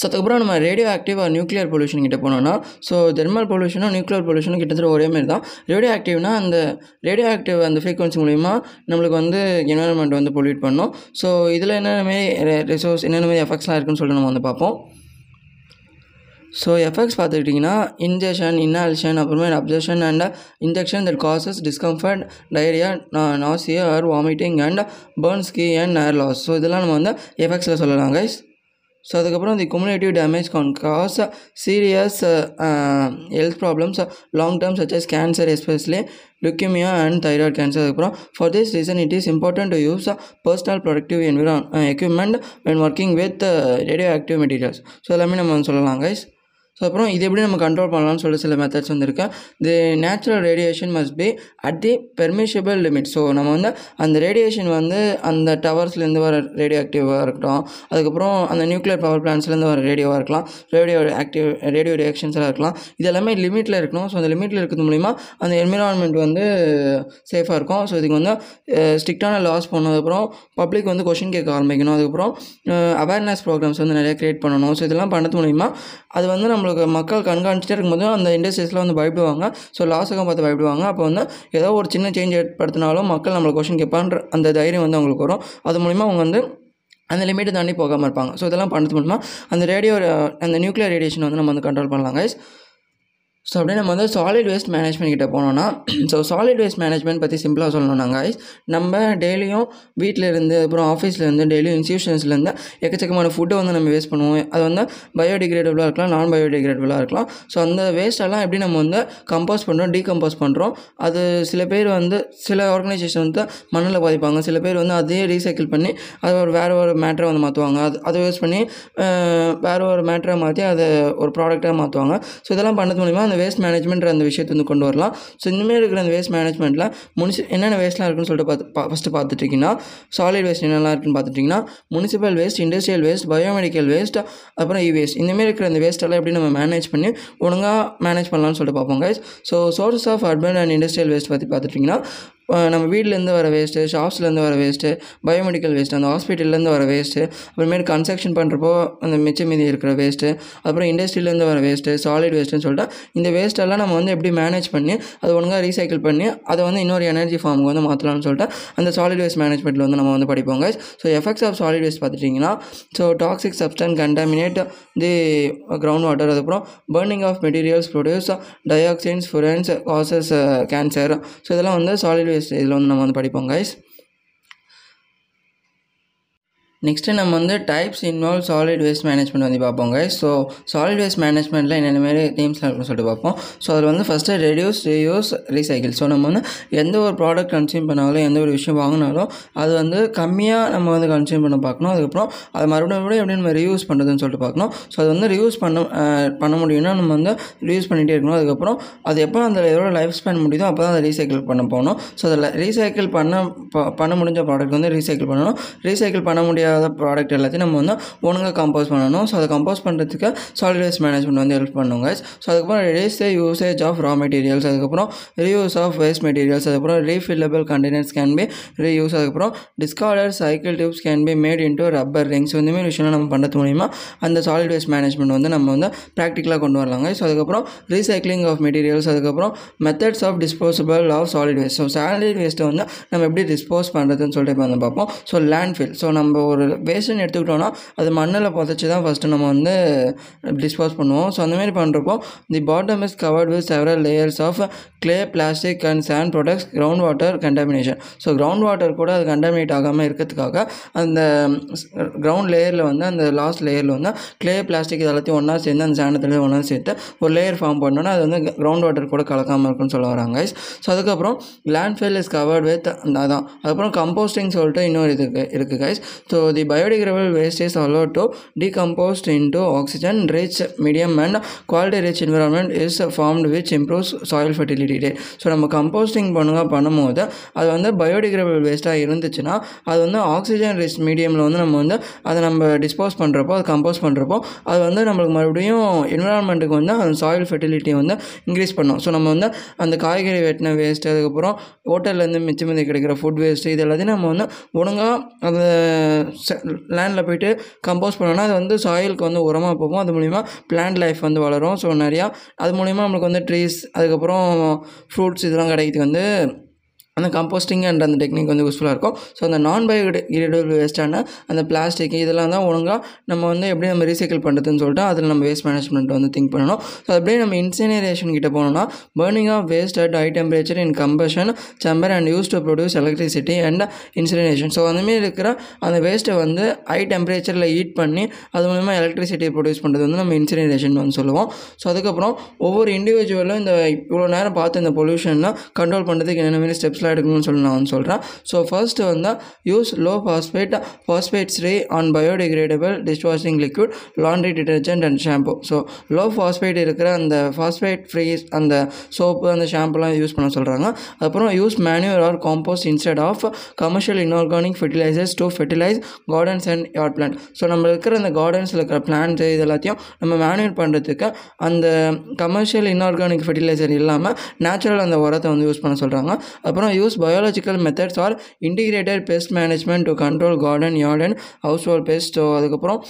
ஸோ அதுக்கப்புறம் நம்ம radioactive or nuclear pollution கிட்ட போனோம்னா ஸோ தெர்மல் பொல்யூஷனும் நியூக்ளியர் பொல்யூஷனும் கிட்டத்தட்ட ஒரே மாதிரி தான் ரேடியோ ஆக்டிவ்னா அந்த ரேடியோ ஆக்டிவ் அந்த ஃப்ரீக்வன்சி மூலிமா நம்மளுக்கு வந்து என்வரன்மெண்ட் வந்து பொல்யூட் பண்ணோம் ஸோ இதில் என்னென்ன மாரி ரிசோர்ஸ் என்னென்ன மாதிரி எஃபெக்ட்ஸ்லாம் இருக்குன்னு சொல்லிட்டு நம்ம வந்து பார்ப்போம் ஸோ எஃபெக்ட்ஸ் பார்த்துக்கிட்டிங்கன்னா இன்ஜெக்ஷன் இன்னாலிஷன் அப்புறமே absorption and injection that causes discomfort diarrhoea nausea or vomiting and பேர்ன்ஸ்கி and hair loss so இதெல்லாம் நம்ம வந்து எஃபெக்ட்ஸில் சொல்லலாம் guys So, the cumulative damage can cause serious uh, um, health problems uh, long term, such as cancer, especially leukemia and thyroid cancer. For this reason, it is important to use uh, personal protective equipment when working with radioactive materials. So, let me know, guys. So அப்புறம் இது எப்படி நம்ம control பண்ணலாம்னு சொல்லி சில methods வந்துருக்கு the natural radiation must be at the permissible limit so நம்ம வந்து அந்த ரேடியேஷன் வந்து அந்த டவர்ஸ்லேருந்து வர ரேடியோ ஆக்டிவாக இருக்கட்டும் அதுக்கப்புறம் அந்த நியூக்ளியர் பவர் பிளான்ஸ்லேருந்து வர ரேடியோவாக இருக்கலாம் ரேடியோ ஆக்டிவ் ரேடியோ ரியாக்ஷன்ஸாக இருக்கலாம் இது எல்லாமே லிமிட்டில் இருக்கணும் ஸோ அந்த லிமிட்டில் இருக்கிறது மூலிமா அந்த என்விரான்மெண்ட் வந்து சேஃபாக இருக்கும் ஸோ இதுக்கு வந்து ஸ்ட்ரிக்டான லாஸ் போனதுக்கப்புறம் பப்ளிக் வந்து கொஷின் கேட்க ஆரம்பிக்கணும் அதுக்கப்புறம் அவேர்னஸ் ப்ரோக்ராம்ஸ் வந்து நிறையா க்ரியேட் பண்ணணும் ஸோ இதெல்லாம் பண்ணது மூலிமா அது வந்து நம்மளுக்கு மக்கள் கண்காணிச்சுட்டே இருக்கும்போது அந்த இண்டஸ்ட்ரீஸில் வந்து பயப்படுவாங்க ஸோ லாஸுக்கும் பார்த்து பயப்படுவாங்க அப்போ வந்து ஏதோ ஒரு சின்ன சேஞ்ச் ஏற்படுத்தினாலும் மக்கள் நம்மளை கொஷின் கேட்பான்ற அந்த தைரியம் வந்து அவங்களுக்கு வரும் அது மூலிமா அவங்க வந்து அந்த லிமிட்டை தாண்டி போகாமல் இருப்பாங்க ஸோ இதெல்லாம் பண்ணுறது மூலமாக அந்த ரேடியோ அந்த நியூக்ளியர் ரேடியேஷன் வந்து நம்ம வந்து கண்ட்ரோல் பண்ணலாம் கைஸ் ஸோ அப்படியே நம்ம வந்து சாலிட் வேஸ்ட் மேனேஜ்மெண்ட் கிட்டே போனோம்னா ஸோ சாலிட் வேஸ்ட் மேனேஜ்மெண்ட் பற்றி சிம்பிளாக சொல்லணும்னா காய்ஸ் நம்ம டெய்லியும் இருந்து அப்புறம் ஆஃபீஸ்லேருந்து டெய்லியும் இன்ஸ்டியூஷன்ஸ்லேருந்து எக்கச்சக்கமான ஃபுட்டை வந்து நம்ம வேஸ்ட் பண்ணுவோம் அது வந்து பயோடிகிரேடபுளாக இருக்கலாம் நான் பயோடிகிரேடபுளாக இருக்கலாம் ஸோ அந்த வேஸ்ட்டெல்லாம் எப்படி நம்ம வந்து கம்போஸ் பண்ணுறோம் டீகம்போஸ் பண்ணுறோம் அது சில பேர் வந்து சில ஆர்கனைசேஷன் வந்து மண்ணில் பாதிப்பாங்க சில பேர் வந்து அதையே ரீசைக்கிள் பண்ணி அதை ஒரு வேறு ஒரு மேட்டரை வந்து மாற்றுவாங்க அது அதை வேஸ்ட் பண்ணி வேறு ஒரு மேட்டரை மாற்றி அதை ஒரு ப்ராடக்டாக மாற்றுவாங்க ஸோ இதெல்லாம் பண்ணது மூலிமா அந்த வேஸ்ட் மேனேஜ்மெண்ட் அந்த விஷயத்தை வந்து கொண்டு வரலாம் ஸோ இந்தமாரி இருக்கிற அந்த வேஸ்ட் மேனேஜ்மெண்ட்டில் முனிசி என்னென்ன வேஸ்ட்லாம் இருக்குன்னு சொல்லிட்டு பார்த்து பா ஃபஸ்ட்டு பார்த்துட்டிங்கன்னா சாலிட் வேஸ்ட் என்னெல்லாம் இருக்குன்னு பார்த்துட்டிங்கன்னா municipal waste industrial waste biomedical waste அப்புறம் இ வேஸ்ட் இந்தமாரி இருக்கிற அந்த வேஸ்ட்டெல்லாம் எப்படி நம்ம மேனேஜ் பண்ணி ஒழுங்காக மேனேஜ் பண்ணலாம்னு சொல்லிட்டு பார்ப்போம் guys so source of urban and industrial waste பற்றி பார்த்துட்டிங்கன்னா நம்ம வீட்லேருந்து வர வேஸ்ட்டு ஷாப்ஸ்லேருந்து வர வேஸ்ட்டு பயோமெடிக்கல் வேஸ்ட்டு அந்த ஹாஸ்பிட்டல்லேருந்து வர வேஸ்ட்டு அப்புறமேட்டு கன்ஸ்ட்ரக்ஷன் பண்ணுறப்போ அந்த மிச்சம் மீதி இருக்கிற வேஸ்ட்டு அப்புறம் இண்டஸ்ட்ரியிலேருந்து வர வேஸ்ட்டு சாலிட் வேஸ்ட்டுன்னு சொல்லிட்டு இந்த வேஸ்ட்டெல்லாம் நம்ம வந்து எப்படி மேனேஜ் பண்ணி அதை ஒழுங்காக ரீசைக்கிள் பண்ணி அதை வந்து இன்னொரு எனர்ஜி ஃபார்முக்கு வந்து மாற்றலாம்னு சொல்லிட்டு அந்த சாலிட் வேஸ்ட் மேனேஜ்மெண்ட்டில் வந்து நம்ம வந்து படிப்போங்க so effects of solid waste பார்த்துட்டிங்கன்னா so toxic substance contaminate the ground water அதுக்கப்புறம் burning of materials produce dioxins furans causes cancer so இதெல்லாம் வந்து solid waste el honorable de poner next நம்ம வந்து types involve solid waste management வந்து பார்ப்போங்க so solid waste மேனேஜ்மெண்ட்டில் என்னென்ன மாதிரி டீம்ஸ் இருக்குன்னு சொல்லிட்டு பார்ப்போம் ஸோ அதில் வந்து first reduce reuse recycle so நம்ம வந்து எந்த ஒரு ப்ராடக்ட் கன்சியூம் பண்ணாலும் எந்த ஒரு விஷயம் வாங்கினாலும் அது வந்து கம்மியாக நம்ம வந்து கன்சியூம் பண்ண பார்க்கணும் அதுக்கப்புறம் அது மறுபடியும் எப்படி நம்ம ரியூஸ் பண்ணுறதுன்னு சொல்லிட்டு பார்க்கணும் ஸோ அது வந்து ரியூஸ் பண்ண பண்ண முடியும்னா நம்ம வந்து ரியூஸ் பண்ணிகிட்டே இருக்கணும் அதுக்கப்புறம் அது எப்போ அந்த எவ்வளோ லைஃப் ஸ்பெண்ட் முடியுதோ அப்போ தான் அதை ரீசைக்கிள் பண்ண போகணும் ஸோ அதில் ரீசைக்கிள் பண்ண பண்ண முடிஞ்ச ப்ராடக்ட் வந்து ரீசைக்கிள் பண்ணணும் ரீசைக்கிள் பண்ண முடியாது தேவையான ப்ராடக்ட் எல்லாத்தையும் நம்ம வந்து ஒழுங்காக கம்போஸ் பண்ணணும் ஸோ அதை கம்போஸ் பண்ணுறதுக்கு சாலிட் வேஸ்ட் மேனேஜ்மெண்ட் வந்து ஹெல்ப் பண்ணுங்க ஸோ அதுக்கப்புறம் the usage of raw materials அதுக்கப்புறம் ரீயூஸ் ஆஃப் வேஸ்ட் மெட்டீரியல்ஸ் அதுக்கப்புறம் refillable containers can be reuse அதுக்கப்புறம் discarded cycle tubes can be made to rubber rings இந்தமாரி விஷயம்லாம் நம்ம பண்ணுறது மூலிமா அந்த சாலிட் வேஸ்ட் மேனேஜ்மெண்ட் வந்து நம்ம வந்து ப்ராக்டிக்கலாக கொண்டு வரலாங்க ஸோ அதுக்கப்புறம் ரீசைக்ளிங் ஆஃப் மெட்டீரியல்ஸ் அதுக்கப்புறம் methods of disposable of solid waste so solid வேஸ்ட்டை வந்து நம்ம எப்படி டிஸ்போஸ் பண்ணுறதுன்னு சொல்லிட்டு இப்போ வந்து பார்ப்போம் ஸோ லேண்ட் ஃபில் ஸோ நம்ம ஒரு ஒரு வேஸ்ட்டுன்னு எடுத்துக்கிட்டோன்னா அது மண்ணில் புதைச்சி தான் ஃபஸ்ட்டு நம்ம வந்து டிஸ்போஸ் பண்ணுவோம் ஸோ அந்தமாரி பண்ணுறப்போ the bottom is covered with several layers of clay plastic and sand products ground water contamination so ground water கூட அது கண்டாமினேட் ஆகாமல் இருக்கிறதுக்காக அந்த கிரவுண்ட் லேயரில் வந்து அந்த லாஸ்ட் லேயரில் வந்து கிளே பிளாஸ்டிக் இதெல்லாத்தையும் ஒன்றா சேர்ந்து அந்த சேண்டத்துலேயே ஒன்றா சேர்த்து ஒரு லேயர் ஃபார்ம் பண்ணோன்னா அது வந்து கிரவுண்ட் வாட்டர் கூட கலக்காமல் இருக்குன்னு சொல்ல வராங்க ஸோ அதுக்கப்புறம் landfill is covered with அதான் அதுக்கப்புறம் கம்போஸ்டிங் சொல்லிட்டு இன்னொரு இது இருக்குது guys so So the biodegradable waste is allowed to decompose oxygen oxygen medium and quality quality-rich is is which improves soil soil fertility so நம்ம composting பண்ணுங்க பண்ணும்போது அது வந்து பயோடிகிரேடபிள் வேஸ்ட்டாக இருந்துச்சுன்னா அது வந்து ஆக்சிஜன் ரிச் மீடியமில் வந்து நம்ம வந்து அதை நம்ம டிஸ்போஸ் பண்ணுறப்போ அது கம்போஸ் பண்ணுறப்போ அது வந்து நம்மளுக்கு மறுபடியும் என்விரான்மெண்ட்டுக்கு வந்து அந்த சாயில் ஃபெர்டிலிட்டி வந்து இன்க்ரீஸ் பண்ணும் ஸோ நம்ம வந்து அந்த காய்கறி வெட்டின வேஸ்ட் அதுக்கப்புறம் ஹோட்டல்லேருந்து மிச்சம் மிதி கிடைக்கிற ஃபுட் வேஸ்ட்டு இது எல்லாத்தையும் நம்ம வந்து ஒழுங்காக அந்த லேண்டில் போயிட்டு கம்போஸ் பண்ணோன்னா அது வந்து சாயிலுக்கு வந்து உரமாக போகும் அது மூலிமா பிளான்ட் லைஃப் வந்து வளரும் ஸோ நிறையா அது மூலிமா நம்மளுக்கு வந்து ட்ரீஸ் அதுக்கப்புறம் ஃப்ரூட்ஸ் இதெல்லாம் கிடைக்கிறதுக்கு வந்து அந்த கம்போஸ்டிங் அண்ட் அந்த டெக்னிக் வந்து யூஸ்ஃபுல்லாக இருக்கும் ஸோ அந்த நான் பயோடிகிரேடபிள் வேஸ்ட்டான அந்த பிளாஸ்டிக் இதெல்லாம் தான் ஒழுங்காக நம்ம வந்து எப்படி நம்ம ரீசைக்கிள் பண்ணுறதுன்னு சொல்லிட்டு அதில் நம்ம வேஸ்ட் மேனேஜ்மெண்ட் வந்து திங்க் பண்ணணும் ஸோ அப்படியே நம்ம இன்சினேரேஷன் கிட்ட போனோம்னா burning of waste at high temperature in combustion chamber and use to produce electricity and incineration so அந்தமாரி இருக்கிற அந்த வேஸ்ட்டை வந்து ஹை டெம்பரேச்சரில் ஹீட் பண்ணி அது மூலமாக எலக்ட்ரிசிட்டியை ப்ரொடியூஸ் பண்ணுறது வந்து நம்ம இன்சினரேஷன் வந்து சொல்லுவோம் ஸோ அதுக்கப்புறம் ஒவ்வொரு இண்டிவிஜுவலும் இந்த இவ்வளோ நேரம் பார்த்து இந்த பொல்யூஷன்லாம் கண்ட்ரோல் பண்ணுறதுக்கு என்னென்ன ஸ்டெப்ஸ்லாம் கேர்ஃபுல்லாக எடுக்கணும்னு சொல்லி நான் வந்து சொல்கிறேன் ஸோ ஃபர்ஸ்ட் வந்து use low phosphate phosphate free and biodegradable dishwashing liquid laundry detergent and shampoo so low phosphate இருக்கிற அந்த ஃபாஸ்பேட் ஃப்ரீ அந்த சோப்பு அந்த ஷாம்புலாம் யூஸ் பண்ண சொல்கிறாங்க அப்புறம் use manure or compost instead of commercial inorganic fertilisers to fertilise gardens and yard plant so நம்ம இருக்கிற அந்த கார்டன்ஸில் இருக்கிற பிளான்ட் இது எல்லாத்தையும் நம்ம மேனுவர் பண்ணுறதுக்கு அந்த கமர்ஷியல் இன்ஆர்கானிக் ஃபெர்டிலைசர் இல்லாமல் நேச்சுரல் அந்த உரத்தை வந்து யூஸ் பண்ண சொல்கிறாங்க அப்புறம் use biological methods or integrated pest management to control garden, yard and household pests so அதுக்கப்புறம்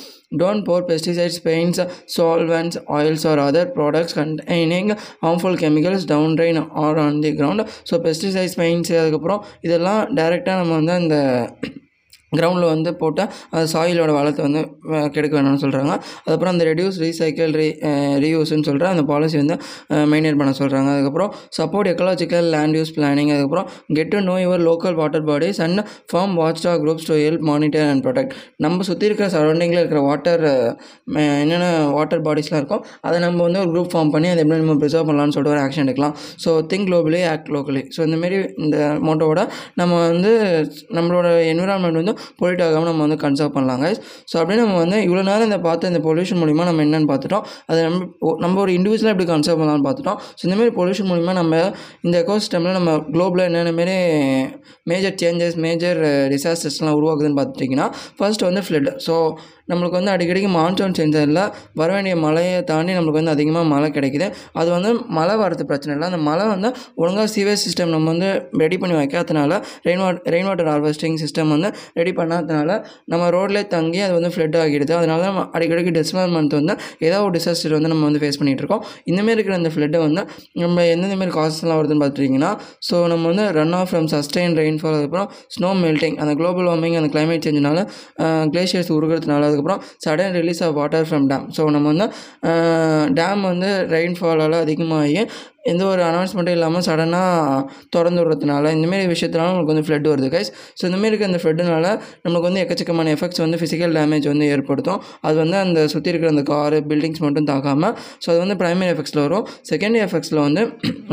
don't pour pesticides paints solvents oils or other products containing harmful chemicals down drain or on the ground so pesticides paints அதுக்கப்புறம் இதெல்லாம் டைரெக்டாக நம்ம வந்து அந்த கிரவுண்டில் வந்து போட்டால் சாயிலோட வளத்தை வந்து கெடுக்க வேணும்னு சொல்கிறாங்க அதுக்கப்புறம் அந்த ரெடியூஸ் ரீசைக்கிள் ரீ ரீயூஸ்ன்னு சொல்கிற அந்த பாலிசி வந்து மெயின்டைன் பண்ண சொல்கிறாங்க அதுக்கப்புறம் support ecological land use planning அதுக்கப்புறம் get to know your local water bodies and form talk groups to help monitor and protect நம்ம சுற்றி இருக்கிற சரௌண்டிங்கில் இருக்கிற வாட்டர் என்னென்ன வாட்டர் பாடிஸ்லாம் இருக்கோ அதை நம்ம வந்து ஒரு குரூப் ஃபார்ம் பண்ணி அதை எப்படி நம்ம ப்ரிசர்வ் பண்ணலாம்னு சொல்லிட்டு ஒரு ஆக்ஷன் எடுக்கலாம் so think globally act locally so இந்தமாரி இந்த மோட்டோவோட நம்ம வந்து நம்மளோட என்விரான்மெண்ட் வந்து பொலிட்டாகாமல் நம்ம வந்து கன்சர்வ் பண்ணலாம் கைஸ் ஸோ அப்படியே நம்ம வந்து இவ்வளோ நேரம் இந்த பார்த்து இந்த பொல்யூஷன் மூலிமா நம்ம என்னென்னு பார்த்துட்டோம் அதை நம்ம நம்ம ஒரு இண்டிவிஜுவலாக எப்படி கன்சர்வ் பண்ணலாம்னு பார்த்துட்டோம் ஸோ இந்தமாரி பொல்யூஷன் மூலிமா நம்ம இந்த எக்கோசிஸ்டமில் நம்ம குளோபில் என்னென்ன மாரி மேஜர் சேஞ்சஸ் மேஜர் டிசாஸ்டர்ஸ்லாம் உருவாக்குதுன்னு பார்த்துட்டிங்கன்னா ஃபர்ஸ்ட் வந்து ஃப்ளட் ஸோ நம்மளுக்கு வந்து அடிக்கடிக்கு மான்சூன் சீசனில் வர வேண்டிய மழையை தாண்டி நம்மளுக்கு வந்து அதிகமாக மழை கிடைக்குது அது வந்து மழை வரது பிரச்சனை இல்லை அந்த மழை வந்து ஒழுங்காக சிவேஜ் சிஸ்டம் நம்ம வந்து ரெடி பண்ணி வைக்காதனால rain what rain water harvesting system வந்து ரெடி பண்ணாதனால நம்ம ரோட்லேயே தங்கி அது வந்து ஃப்ளட் ஆகிடுது அதனால நம்ம அடிக்கடிக்கு டிசம்பர் மந்த் வந்து ஏதோ ஒரு டிசாஸ்டர் வந்து நம்ம வந்து ஃபேஸ் பண்ணிகிட்டு இருக்கோம் இந்தமாரி இருக்கிற அந்த ஃப்ளட்டை வந்து நம்ம எந்தெந்த மாதிரி காசஸ்லாம் வருதுன்னு பார்த்துட்டிங்கன்னா ஸோ நம்ம வந்து run off from sustain rainfall அதுக்கப்புறம் ஸ்னோ மெல்டிங் அந்த குளோபல் வார்மிங் அந்த கிளைமேட் சேஞ்சினால கிளேஷியர்ஸ் உருகிறதுனால அதுக்கப்புறம் sudden release of water from dam so நம்ம வந்து டேம் வந்து ரெயின்ஃபாலால் அதிகமாகி எந்த ஒரு அனௌன்ஸ்மெண்ட்டும் இல்லாமல் சடனாக திறந்து விடுறதுனால இந்தமாரி விஷயத்தினால நம்மளுக்கு வந்து ஃப்ளட் வருது கைஸ் ஸோ இந்தமாரி இருக்க அந்த ஃப்ளட்டுனால நம்மளுக்கு வந்து எக்கச்சக்கமான எஃபெக்ட்ஸ் வந்து ஃபிசிக்கல் டேமேஜ் வந்து ஏற்படுத்தும் அது வந்து அந்த சுற்றி இருக்கிற அந்த காரு பில்டிங்ஸ் மட்டும் தாக்காமல் ஸோ அது வந்து ப்ரைமரி எஃபெக்ட்ஸில் வரும் செகண்ட் எஃபெக்ட்ஸில் வந்து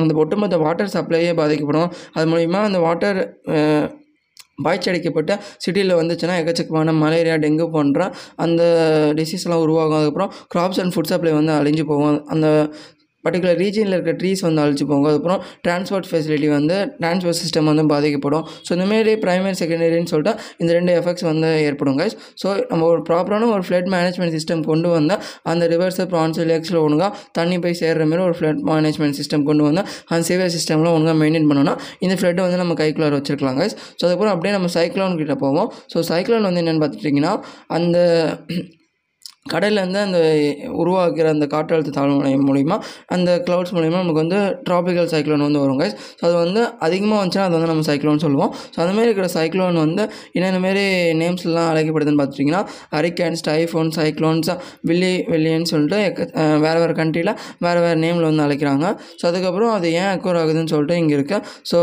அந்த ஒட்டுமொத்த வாட்டர் சப்ளையே பாதிக்கப்படும் அது மூலிமா அந்த வாட்டர் பாய்ச்சடிக்கப்பட்ட சிட்டியில் வந்துச்சுன்னா எக்கச்சக்கமான மலேரியா டெங்கு போன்ற அந்த டிசீஸ்லாம் உருவாகும் அதுக்கப்புறம் க்ராப்ஸ் அண்ட் ஃபுட் சப்ளை வந்து அழிஞ்சு போகும் அந்த பர்டிகுலர் ரீஜனில் இருக்கிற ட்ரீஸ் வந்து அழிச்சு போங்க அதுக்கப்புறம் டிரான்ஸ்போர்ட் ஃபெசிலிட்டி வந்து டிரான்ஸ்போர்ட் சிஸ்டம் வந்து பாதிக்கப்படும் ஸோ இந்தமாரி ப்ரைமரி செகண்டரின்னு சொல்லிட்டு இந்த ரெண்டு எஃபெக்ட்ஸ் வந்து ஏற்படும் கைஸ் ஸோ நம்ம ஒரு ப்ராப்பரான ஒரு ஃப்ளட் மேனேஜ்மெண்ட் சிஸ்டம் கொண்டு வந்தால் அந்த ரிவர்ஸ் ப்ரான்ஸ் லேக்ஸில் ஒழுங்காக தண்ணி போய் சேர்கிற மாதிரி ஒரு ஃப்ளட் மேனேஜ்மெண்ட் சிஸ்டம் கொண்டு வந்தால் அந்த சிவியர் சிஸ்டம்லாம் ஒழுங்காக மெயின்டைன் பண்ணோன்னா இந்த ஃப்ளட்டை வந்து நம்ம கைக்குள்ளார வச்சிருக்கலாம் கைஸ் ஸோ அதுக்கப்புறம் அப்படியே நம்ம சைக்ளோன் கிட்டே போவோம் ஸோ சைக்ளோன் வந்து என்னென்னு பார்த்துட்டிங்கன்னா அந்த கடல்லேருந்து அந்த உருவாக்கிற அந்த காற்றழுத்த தாழ்வு நிலையம் மூலிமா அந்த க்ளவுட்ஸ் மூலிமா நமக்கு வந்து ட்ராபிக்கல் சைக்ளோன் வந்து வரும் கைஸ் ஸோ அது வந்து அதிகமாக வந்துச்சுன்னா அது வந்து நம்ம சைக்ளோன் சொல்லுவோம் ஸோ அந்தமாதிரி இருக்கிற சைக்ளோன் வந்து என்னென்ன மாரி நேம்ஸ்லாம் அழைக்கப்படுதுன்னு பார்த்துட்டிங்கன்னா ஹரிகேன்ஸ் டைஃபோன் சைக்ளோன்ஸ் வில்லி வெள்ளியன்னு சொல்லிட்டு வேறு வேறு கண்ட்ரியில் வேறு வேறு நேமில் வந்து அழைக்கிறாங்க ஸோ அதுக்கப்புறம் அது ஏன் அக்கோர் ஆகுதுன்னு சொல்லிட்டு இங்கே இருக்குது ஸோ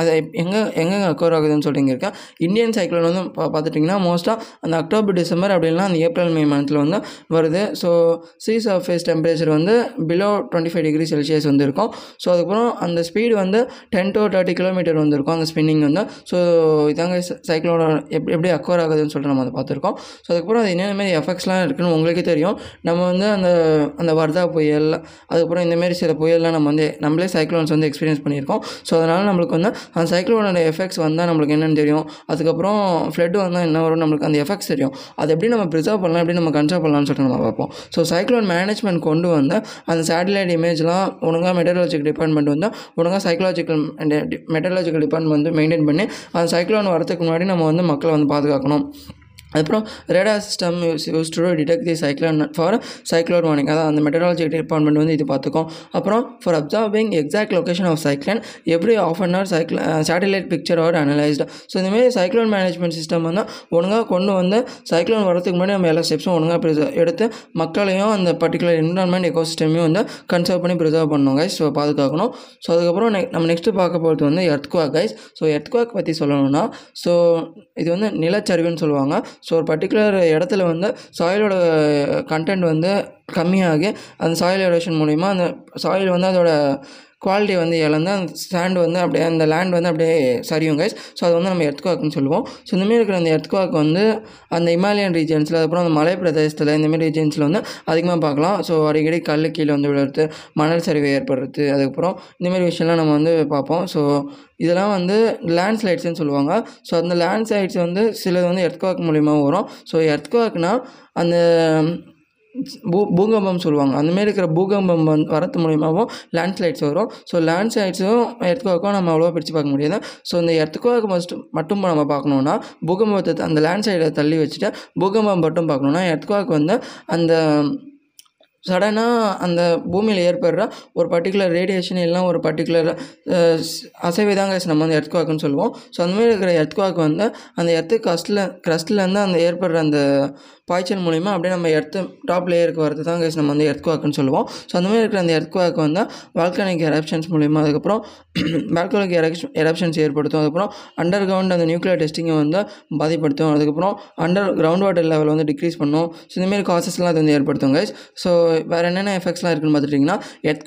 அது எங்கே எங்கே அக்கோர் ஆகுதுன்னு சொல்லிட்டு இங்கே இருக்கேன் இந்தியன் சைக்ளோன் வந்து பார்த்துட்டிங்கன்னா மோஸ்ட்டாக அந்த அக்டோபர் டிசம்பர் அப்படின்னா அந்த ஏப்ரல் மே மந்த் மந்தில் வந்து வருது ஸோ சீ சர்ஃபேஸ் டெம்பரேச்சர் வந்து below twenty five degree Celsius வந்து இருக்கும் ஸோ அதுக்கப்புறம் அந்த ஸ்பீடு வந்து டென் டு தேர்ட்டி கிலோமீட்டர் வந்துருக்கும் அந்த ஸ்பின்னிங் வந்து ஸோ இதாங்க சைக்கிளோட எப் எப்படி அக்வர் ஆகுதுன்னு சொல்லிட்டு நம்ம அதை பார்த்துருக்கோம் ஸோ அதுக்கப்புறம் அது மாதிரி எஃபெக்ட்ஸ்லாம் இருக்குன்னு உங்களுக்கே தெரியும் நம்ம வந்து அந்த அந்த வர்தா புயல் அதுக்கப்புறம் இந்தமாரி சில புயல்லாம் நம்ம வந்து நம்மளே சைக்ளோன்ஸ் வந்து எக்ஸ்பீரியன்ஸ் பண்ணியிருக்கோம் ஸோ அதனால் நம்மளுக்கு வந்து அந்த சைக்ளோனோட எஃபெக்ட்ஸ் வந்தால் நம்மளுக்கு என்னென்னு தெரியும் அதுக்கப்புறம் ஃப்ளட் வந்தால் என்ன வரும் நம்மளுக்கு அந்த எஃபெக்ட்ஸ் தெரியும் அதை எப்படி நம்ம ப்ரிசர்வ் பண்ணலாம் எப்படி நம்ம கன்சர்வ் பண்ணலாம்னு சொல்லிட்டு நம்ம பார்ப்போம் ஸோ சைக்ளோன் மேனேஜ்மெண்ட் கொண்டு வந்தால் அந்த சேட்டலைட் இமேஜ்லாம் ஒழுங்காக மெட்டலாஜிக்கல் டிபார்ட்மெண்ட் வந்தால் ஒழுங்காக சைக்கலாஜிக்கல் மெட்டலாஜிக்கல் டிபார்ட்மெண்ட் வந்து மெயின்டைன் பண்ணி அந்த சைக்ளோன் வரதுக்கு முன்னாடி நம்ம வந்து மக்களை வந்து பாதுகாக்கணும் அதுக்கப்புறம் radar system use use to detect the cyclone for cyclone warning அதாவது அந்த மெட்டரலஜி டிபார்ட்மெண்ட் வந்து இது பார்த்துக்கும் அப்புறம் for absorbing exact location of cyclone every half an hour சைக்ள satellite are analysed so இந்தமாரி சைக்ளோன் மேனேஜ்மெண்ட் சிஸ்டம் வந்து ஒழுங்காக கொண்டு வந்து சைக்ளோன் வரதுக்கு முன்னாடி நம்ம எல்லா ஸ்டெப்ஸும் ஒழுங்காக எடுத்து மக்களையும் அந்த பர்டிகுலர் என்வரான்மெண்ட் சிஸ்டமையும் வந்து கன்சர்வ் பண்ணி ப்ரிசர்வ் பண்ணணும் கைஸ் ஸோ பாதுகாக்கணும் ஸோ அதுக்கப்புறம் நெக் நம்ம நெக்ஸ்ட்டு பார்க்க போகிறது வந்து எர்த்குவாக் கைஸ் ஸோ எர்த்குவாக் பற்றி சொல்லணும்னா ஸோ இது வந்து நிலச்சரிவுன்னு சொல்லுவாங்க ஸோ ஒரு பர்டிகுலர் இடத்துல வந்து சாயிலோட கண்டென்ட் வந்து கம்மியாகி அந்த சாயில் எரோஷன் மூலிமா அந்த சாயில் வந்து அதோட குவாலிட்டி வந்து இழந்து அந்த சாண்ட் வந்து அப்படியே அந்த லேண்ட் வந்து அப்படியே சரியும் கைஸ் ஸோ அதை வந்து நம்ம எர்த்குவாக்குன்னு சொல்லுவோம் ஸோ இந்தமாரி இருக்கிற அந்த எர்த்குவாக் வந்து அந்த இமாலயன் ரீஜன்ஸில் அதுக்கப்புறம் அந்த மலை பிரதேசத்தில் இந்தமாரி ரீஜன்ஸில் வந்து அதிகமாக பார்க்கலாம் ஸோ அடிக்கடி கல் கீழே வந்து விழுறது மணல் சரிவு ஏற்படுறது அதுக்கப்புறம் இந்தமாரி விஷயம்லாம் நம்ம வந்து பார்ப்போம் ஸோ இதெல்லாம் வந்து லேண்ட்ஸ்லைட்ஸ்னு சொல்லுவாங்க ஸோ அந்த லேண்ட்ஸ்லைட்ஸ் வந்து சிலது வந்து எர்த்குவாக் மூலியமாக வரும் ஸோ எர்த்குவாக்னால் அந்த பூ பூகம்பம் சொல்லுவாங்க அந்த மாதிரி இருக்கிற பூகம்பம் வந் வரது மூலியமாகவும் லேண்ட்ஸ்லைட்ஸ் வரும் ஸோ லேண்ட்ஸ்லைட்ஸும் எர்த்குவாக்கும் நம்ம அவ்வளோவா பிரித்து பார்க்க முடியாது ஸோ இந்த எர்த்குவாக்கு மஸ்ட் மட்டும் நம்ம பார்க்கணுன்னா பூகம்பத்தை அந்த லேண்ட்ஸ்லைடை தள்ளி வச்சுட்டு பூகம்பம் மட்டும் பார்க்கணுன்னா எர்த்குவாக்கு வந்து அந்த சடனாக அந்த பூமியில் ஏற்படுற ஒரு பர்டிகுலர் ரேடியேஷன் எல்லாம் ஒரு பர்டிகுலர் அசைவைதாங்க நம்ம வந்து எர்த்துக்குவாக்குன்னு சொல்லுவோம் ஸோ அந்தமாதிரி இருக்கிற எர்த்துக்குவாக்கு வந்து அந்த எர்த்து கஸ்டில் இருந்து அந்த ஏற்படுற அந்த பாய்ச்சல் மூலிமா அப்படியே நம்ம எர்த்து டாப் லேயருக்கு வரது தான் கைஸ் நம்ம வந்து குவாக்குன்னு சொல்லுவோம் ஸோ அந்த மாதிரி இருக்கிற அந்த குவாக்கு வந்து வால்கானிக் எரப்ஷன்ஸ் மூலிமா அதுக்கப்புறம் வால்கானிக் எரப்ஷன் எரப்ஷன்ஸ் ஏற்படுத்தும் அதுக்கப்புறம் அண்டர் கிரவுண்ட் அந்த நியூக்ளியர் டெஸ்டிங்கை வந்து பாதிப்படுத்தும் அதுக்கப்புறம் அண்டர் கிரவுண்ட் வாட்டர் லெவல் வந்து டிக்ரீஸ் பண்ணும் ஸோ இந்தமாரி காசஸ்லாம் அது வந்து ஏற்படுத்தும் கைஸ் ஸோ வேறு என்னென்ன எஃபெக்ட்ஸ்லாம் இருக்குன்னு பார்த்துட்டிங்கன்னா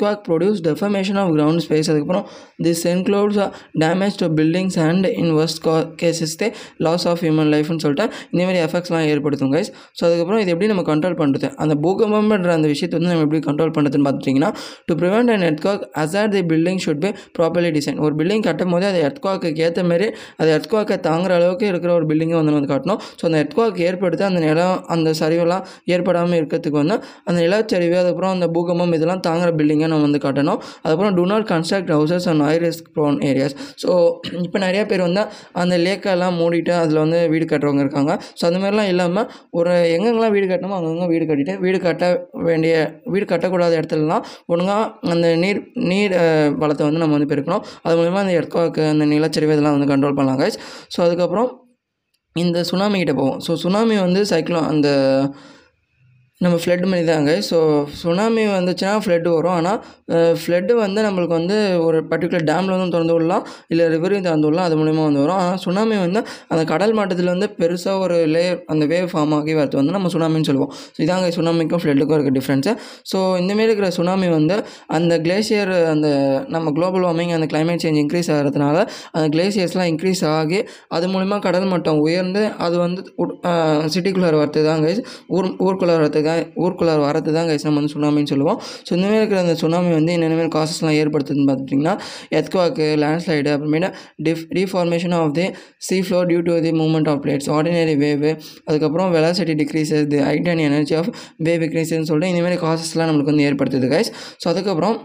quake produce deformation of ground space அதுக்கப்புறம் this includes damage to buildings and in worst கா கேசஸ்தே லாஸ் ஆஃப் ஹியூமன் லைஃப்னு சொல்லிட்டு இந்தமாரி எஃபெக்ட்ஸ்லாம் ஏற்படுத்தும் கைஸ் ஸோ அதுக்கப்புறம் இது எப்படி நம்ம கண்ட்ரோல் பண்ணுறது அந்த பூகம்பம்ன்ற அந்த விஷயத்தை வந்து நம்ம எப்படி கண்ட்ரோல் பண்ணுறதுன்னு பார்த்துட்டிங்கன்னா to prevent and earthquake assure the building should be properly design ஒரு பில்டிங் கட்டும் போது அது எர்த்வாக்கு ஏற்ற மாதிரி அது எர்த்காக்கை தாங்குற அளவுக்கு இருக்கிற ஒரு பில்டிங்கை வந்து நம்ம காட்டணும் ஸோ அந்த எர்த்காக் ஏற்படுத்த அந்த நிலம் அந்த சரிவெல்லாம் ஏற்படாமல் இருக்கிறதுக்கு வந்து அந்த நிலச்சரிவு அதுக்கப்புறம் அந்த பூகம்பம் இதெல்லாம் தாங்குற பில்டிங்கை நம்ம வந்து காட்டணும் அதுக்கப்புறம் do not construct houses and high risk prone areas so இப்போ நிறையா பேர் வந்து அந்த லேக்கெல்லாம் மூடிட்டு அதில் வந்து வீடு கட்டுறவங்க இருக்காங்க ஸோ அந்த மாதிரிலாம் இல்லாமல் ஒரு எங்கெங்கெல்லாம் வீடு கட்டணுமோ அங்கங்க வீடு கட்டிட்டு வீடு கட்ட வேண்டிய வீடு கட்டக்கூடாத இடத்துலலாம் ஒழுங்காக அந்த நீர் நீர் வளத்தை வந்து நம்ம வந்து பெருக்கணும் அது மூலிமா அந்த எர்த்வாக்கு அந்த நிலச்சரிவு இதெல்லாம் வந்து கண்ட்ரோல் பண்ணலாம் கைஸ் ஸோ அதுக்கப்புறம் இந்த சுனாமி கிட்டே போவோம் ஸோ சுனாமி வந்து சைக்ளோன் அந்த நம்ம ஃப்ளட் மணி தாங்க ஸோ சுனாமி வந்துச்சுன்னா ஃப்ளட்டு வரும் ஆனால் ஃப்ளட்டு வந்து நம்மளுக்கு வந்து ஒரு பர்டிகுலர் டேமில் வந்து திறந்து விடலாம் இல்லை ரிவரையும் திறந்து விடலாம் அது மூலிமா வந்து வரும் ஆனால் சுனாமி வந்து அந்த கடல் மாட்டத்தில் வந்து பெருசாக ஒரு லேயர் அந்த வேவ் ஃபார்ம் ஆகி வரது வந்து நம்ம சுனாமின்னு சொல்லுவோம் ஸோ இதாங்க சுனாமிக்கும் ஃப்ளட்டுக்கும் இருக்க டிஃப்ரென்ஸு ஸோ இந்தமாரி இருக்கிற சுனாமி வந்து அந்த கிளேசியர் அந்த நம்ம குளோபல் வார்மிங் அந்த கிளைமேட் சேஞ்ச் இன்க்ரீஸ் ஆகிறதுனால அந்த கிளேசியர்ஸ்லாம் இன்க்ரீஸ் ஆகி அது மூலிமா கடல் மட்டம் உயர்ந்து அது வந்து சிட்டிக்குள்ளார வரது தாங்க ஊர் ஊருக்குள்ளார வரது தான் ஊருக்குள்ளார வரது தான் கைஸ் நம்ம வந்து சுனாமின்னு சொல்லுவோம் ஸோ மாதிரி இருக்கிற அந்த சுனாமி வந்து என்னென்ன காசஸ்லாம் ஏற்படுத்துதுன்னு பார்த்துட்டிங்கன்னா எத்குவாக்கு லேண்ட்ஸ்லைடு அப்புறமேட்டு def deformation of the sea floor due to the movement of plates ordinary wave அதுக்கப்புறம் velocity decreases the height and energy of wave டிக்ரீசஸ்ன்னு சொல்லிட்டு இந்தமாரி காசஸ்லாம் நம்மளுக்கு வந்து ஏற்படுத்துது கைஸ் ஸோ அதுக்கப்புறம்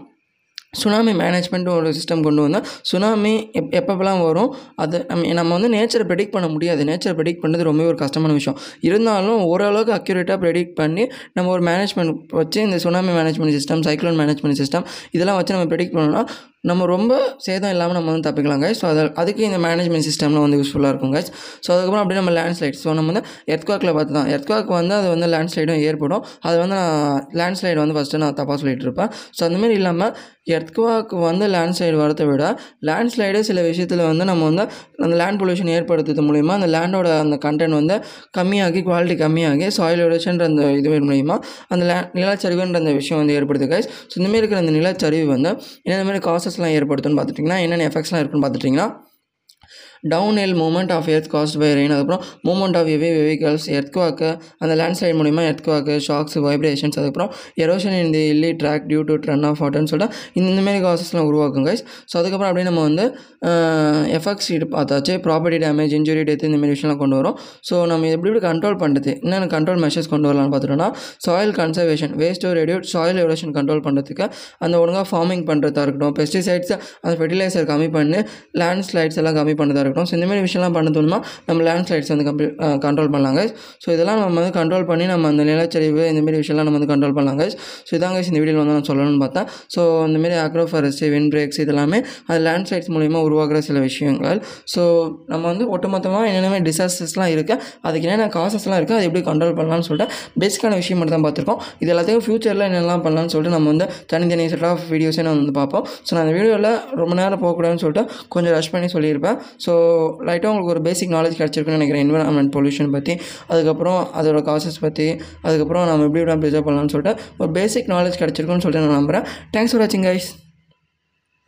சுனாமி மேனேஜ்மெண்ட்டும் ஒரு சிஸ்டம் கொண்டு வந்தால் சுனாமி எப் எப்பப்பெல்லாம் வரும் அது நம்ம நம்ம வந்து நேச்சரை ப்ரெடிக்ட் பண்ண முடியாது நேச்சர் ப்ரெடிக்ட் பண்ணுறது ரொம்பவே ஒரு கஷ்டமான விஷயம் இருந்தாலும் ஓரளவுக்கு அக்யூரேட்டாக ப்ரெடிக்ட் பண்ணி நம்ம ஒரு மேனேஜ்மெண்ட் வச்சு இந்த tsunami management system cyclone management system இதெல்லாம் வச்சு நம்ம ப்ரெடிக்ட் பண்ணோம்னா நம்ம ரொம்ப சேதம் இல்லாமல் நம்ம வந்து தப்பிக்கலாம் கைஸ் ஸோ அது அதுக்கு இந்த மேனேஜ்மெண்ட் சிஸ்டம்லாம் வந்து யூஸ்ஃபுல்லாக இருக்கும் கைஸ் ஸோ அதுக்கப்புறம் அப்படியே நம்ம லேண்ட்ஸ்லைட் ஸோ நம்ம வந்து எர்த்வாக்கில் பார்த்து தான் எர்த்வாக் வந்து அது வந்து லேண்ட்ஸ்லைடும் ஏற்படும் அது வந்து நான் லேண்ட்ஸ்லைடு வந்து ஃபஸ்ட்டு நான் தப்பாக சொல்லிட்டு இருப்பேன் ஸோ அந்தமாதிரி இல்லாமல் எர்த்வாக் வந்து லேண்ட்ஸ்லைடு வரதை விட லேண்ட்ஸ்லைடு சில விஷயத்தில் வந்து நம்ம வந்து அந்த லேண்ட் பொல்யூஷன் ஏற்படுத்துறது மூலிமா அந்த லேண்டோட அந்த கண்டென்ட் வந்து கம்மியாகி குவாலிட்டி கம்மியாகி சாயில் எரோஷன்ற அந்த இது மூலிமா அந்த லே நிலச்சரிவுன்ற அந்த விஷயம் வந்து ஏற்படுது கைஸ் ஸோ இந்தமாதிரி இருக்கிற அந்த நிலச்சரிவு வந்து என்னென்ன மாதிரி காசஸ் எஃபெக்ட்ஸ்லாம் ஏற்படுத்துன்னு பார்த்துட்டிங்கன்னா என்னென்ன எஃபெக்ட்ஸ்லாம் இருக்குன்னு பார்த்துட்டிங்கன்னா down hill movement of earth caused by rain அதுக்கப்புறம் மூமெண்ட் ஆஃப் எவே வெஹிக்கல்ஸ் எர்த்வாக்கு அந்த லேண்ட்ஸ்லைட் மூலிமா எர்த்வாக்கு ஷாக்ஸ் வைப்ரேஷன்ஸ் அதுக்கப்புறம் எரோஷன் இந்த hilly track due to run off வாட்டர்னு சொல்லிட்டு இந்தமாரி காசஸ்லாம் உருவாக்கும் கைஸ் ஸோ அதுக்கப்புறம் அப்படியே நம்ம வந்து எஃபெக்ட்ஸ் இது பார்த்தாச்சு ப்ராப்பர்ட்டி டேமேஜ் இன்ஜுரி டெத் இந்தமாரி விஷயம்லாம் கொண்டு வரும் ஸோ நம்ம எப்படி எப்படி கண்ட்ரோல் பண்ணுறது என்னென்ன கண்ட்ரோல் மெஷர்ஸ் கொண்டு வரலாம்னு பார்த்துட்டோம்னா soil conservation waste reduce soil erosion control பண்ணுறதுக்கு அந்த ஒழுங்காக ஃபார்மிங் பண்ணுறதா இருக்கட்டும் பெஸ்டிசைட்ஸ் அந்த ஃபெர்டிலைசர் கம்மி பண்ணி லேண்ட்ஸ்லைட்ஸ் எல்லாம் கம்மி பண்ணுறதா இருக்கட்டும் இருக்கட்டும் ஸோ இந்தமாதிரி விஷயம்லாம் பண்ண நம்ம லேண்ட்ஸ்லைட்ஸ் வந்து கம்ப்ளீட் கண்ட்ரோல் பண்ணலாங்க ஸோ இதெல்லாம் நம்ம வந்து கண்ட்ரோல் பண்ணி நம்ம அந்த நிலச்சரிவு இந்தமாரி விஷயம்லாம் நம்ம வந்து கண்ட்ரோல் பண்ணலாங்க ஸோ இதாங்க இந்த வீடியோவில் வந்து நான் சொல்லணும்னு பார்த்தேன் ஸோ அந்தமாரி ஃபாரஸ்ட்டு வின் பிரேக்ஸ் இதெல்லாமே அது லேண்ட்ஸ்லைட்ஸ் மூலிமா உருவாகிற சில விஷயங்கள் ஸோ நம்ம வந்து ஒட்டுமொத்தமாக என்னென்ன டிசாஸ்டர்ஸ்லாம் இருக்குது அதுக்கு என்னென்ன காசஸ்லாம் இருக்குது அது எப்படி கண்ட்ரோல் பண்ணலாம்னு சொல்லிட்டு பேசிக்கான விஷயம் மட்டும் தான் பார்த்துருக்கோம் இது எல்லாத்தையும் ஃபியூச்சரில் என்னெல்லாம் பண்ணலாம்னு சொல்லிட்டு நம்ம வந்து தனித்தனி செட் ஆஃப் வீடியோஸே நான் வந்து பார்ப்போம் ஸோ நான் அந்த வீடியோவில் ரொம்ப நேரம் போகக்கூடாதுன்னு சொல்லிட்டு கொஞ்சம் ரஷ் பண்ணி சொல்லியிருப்பேன் ஸோ ஸோ லைட்டாக உங்களுக்கு ஒரு பேசிக் நாலேஜ் கிடச்சிருக்குன்னு நினைக்கிறேன் என்விரான்மெண்ட் பொல்யூஷன் பற்றி அதுக்கப்புறம் அதோட காசஸ் பற்றி அதுக்கப்புறம் நம்ம எப்படி விட ப்ரிசர்வ் பண்ணலாம்னு சொல்லிட்டு ஒரு பேசிக் நாலேஜ் கிடச்சிருக்குன்னு சொல்லிட்டு நான் நம்புகிறேன் தேங்க்ஸ் ஃபார் வாட்சிங் கைஸ்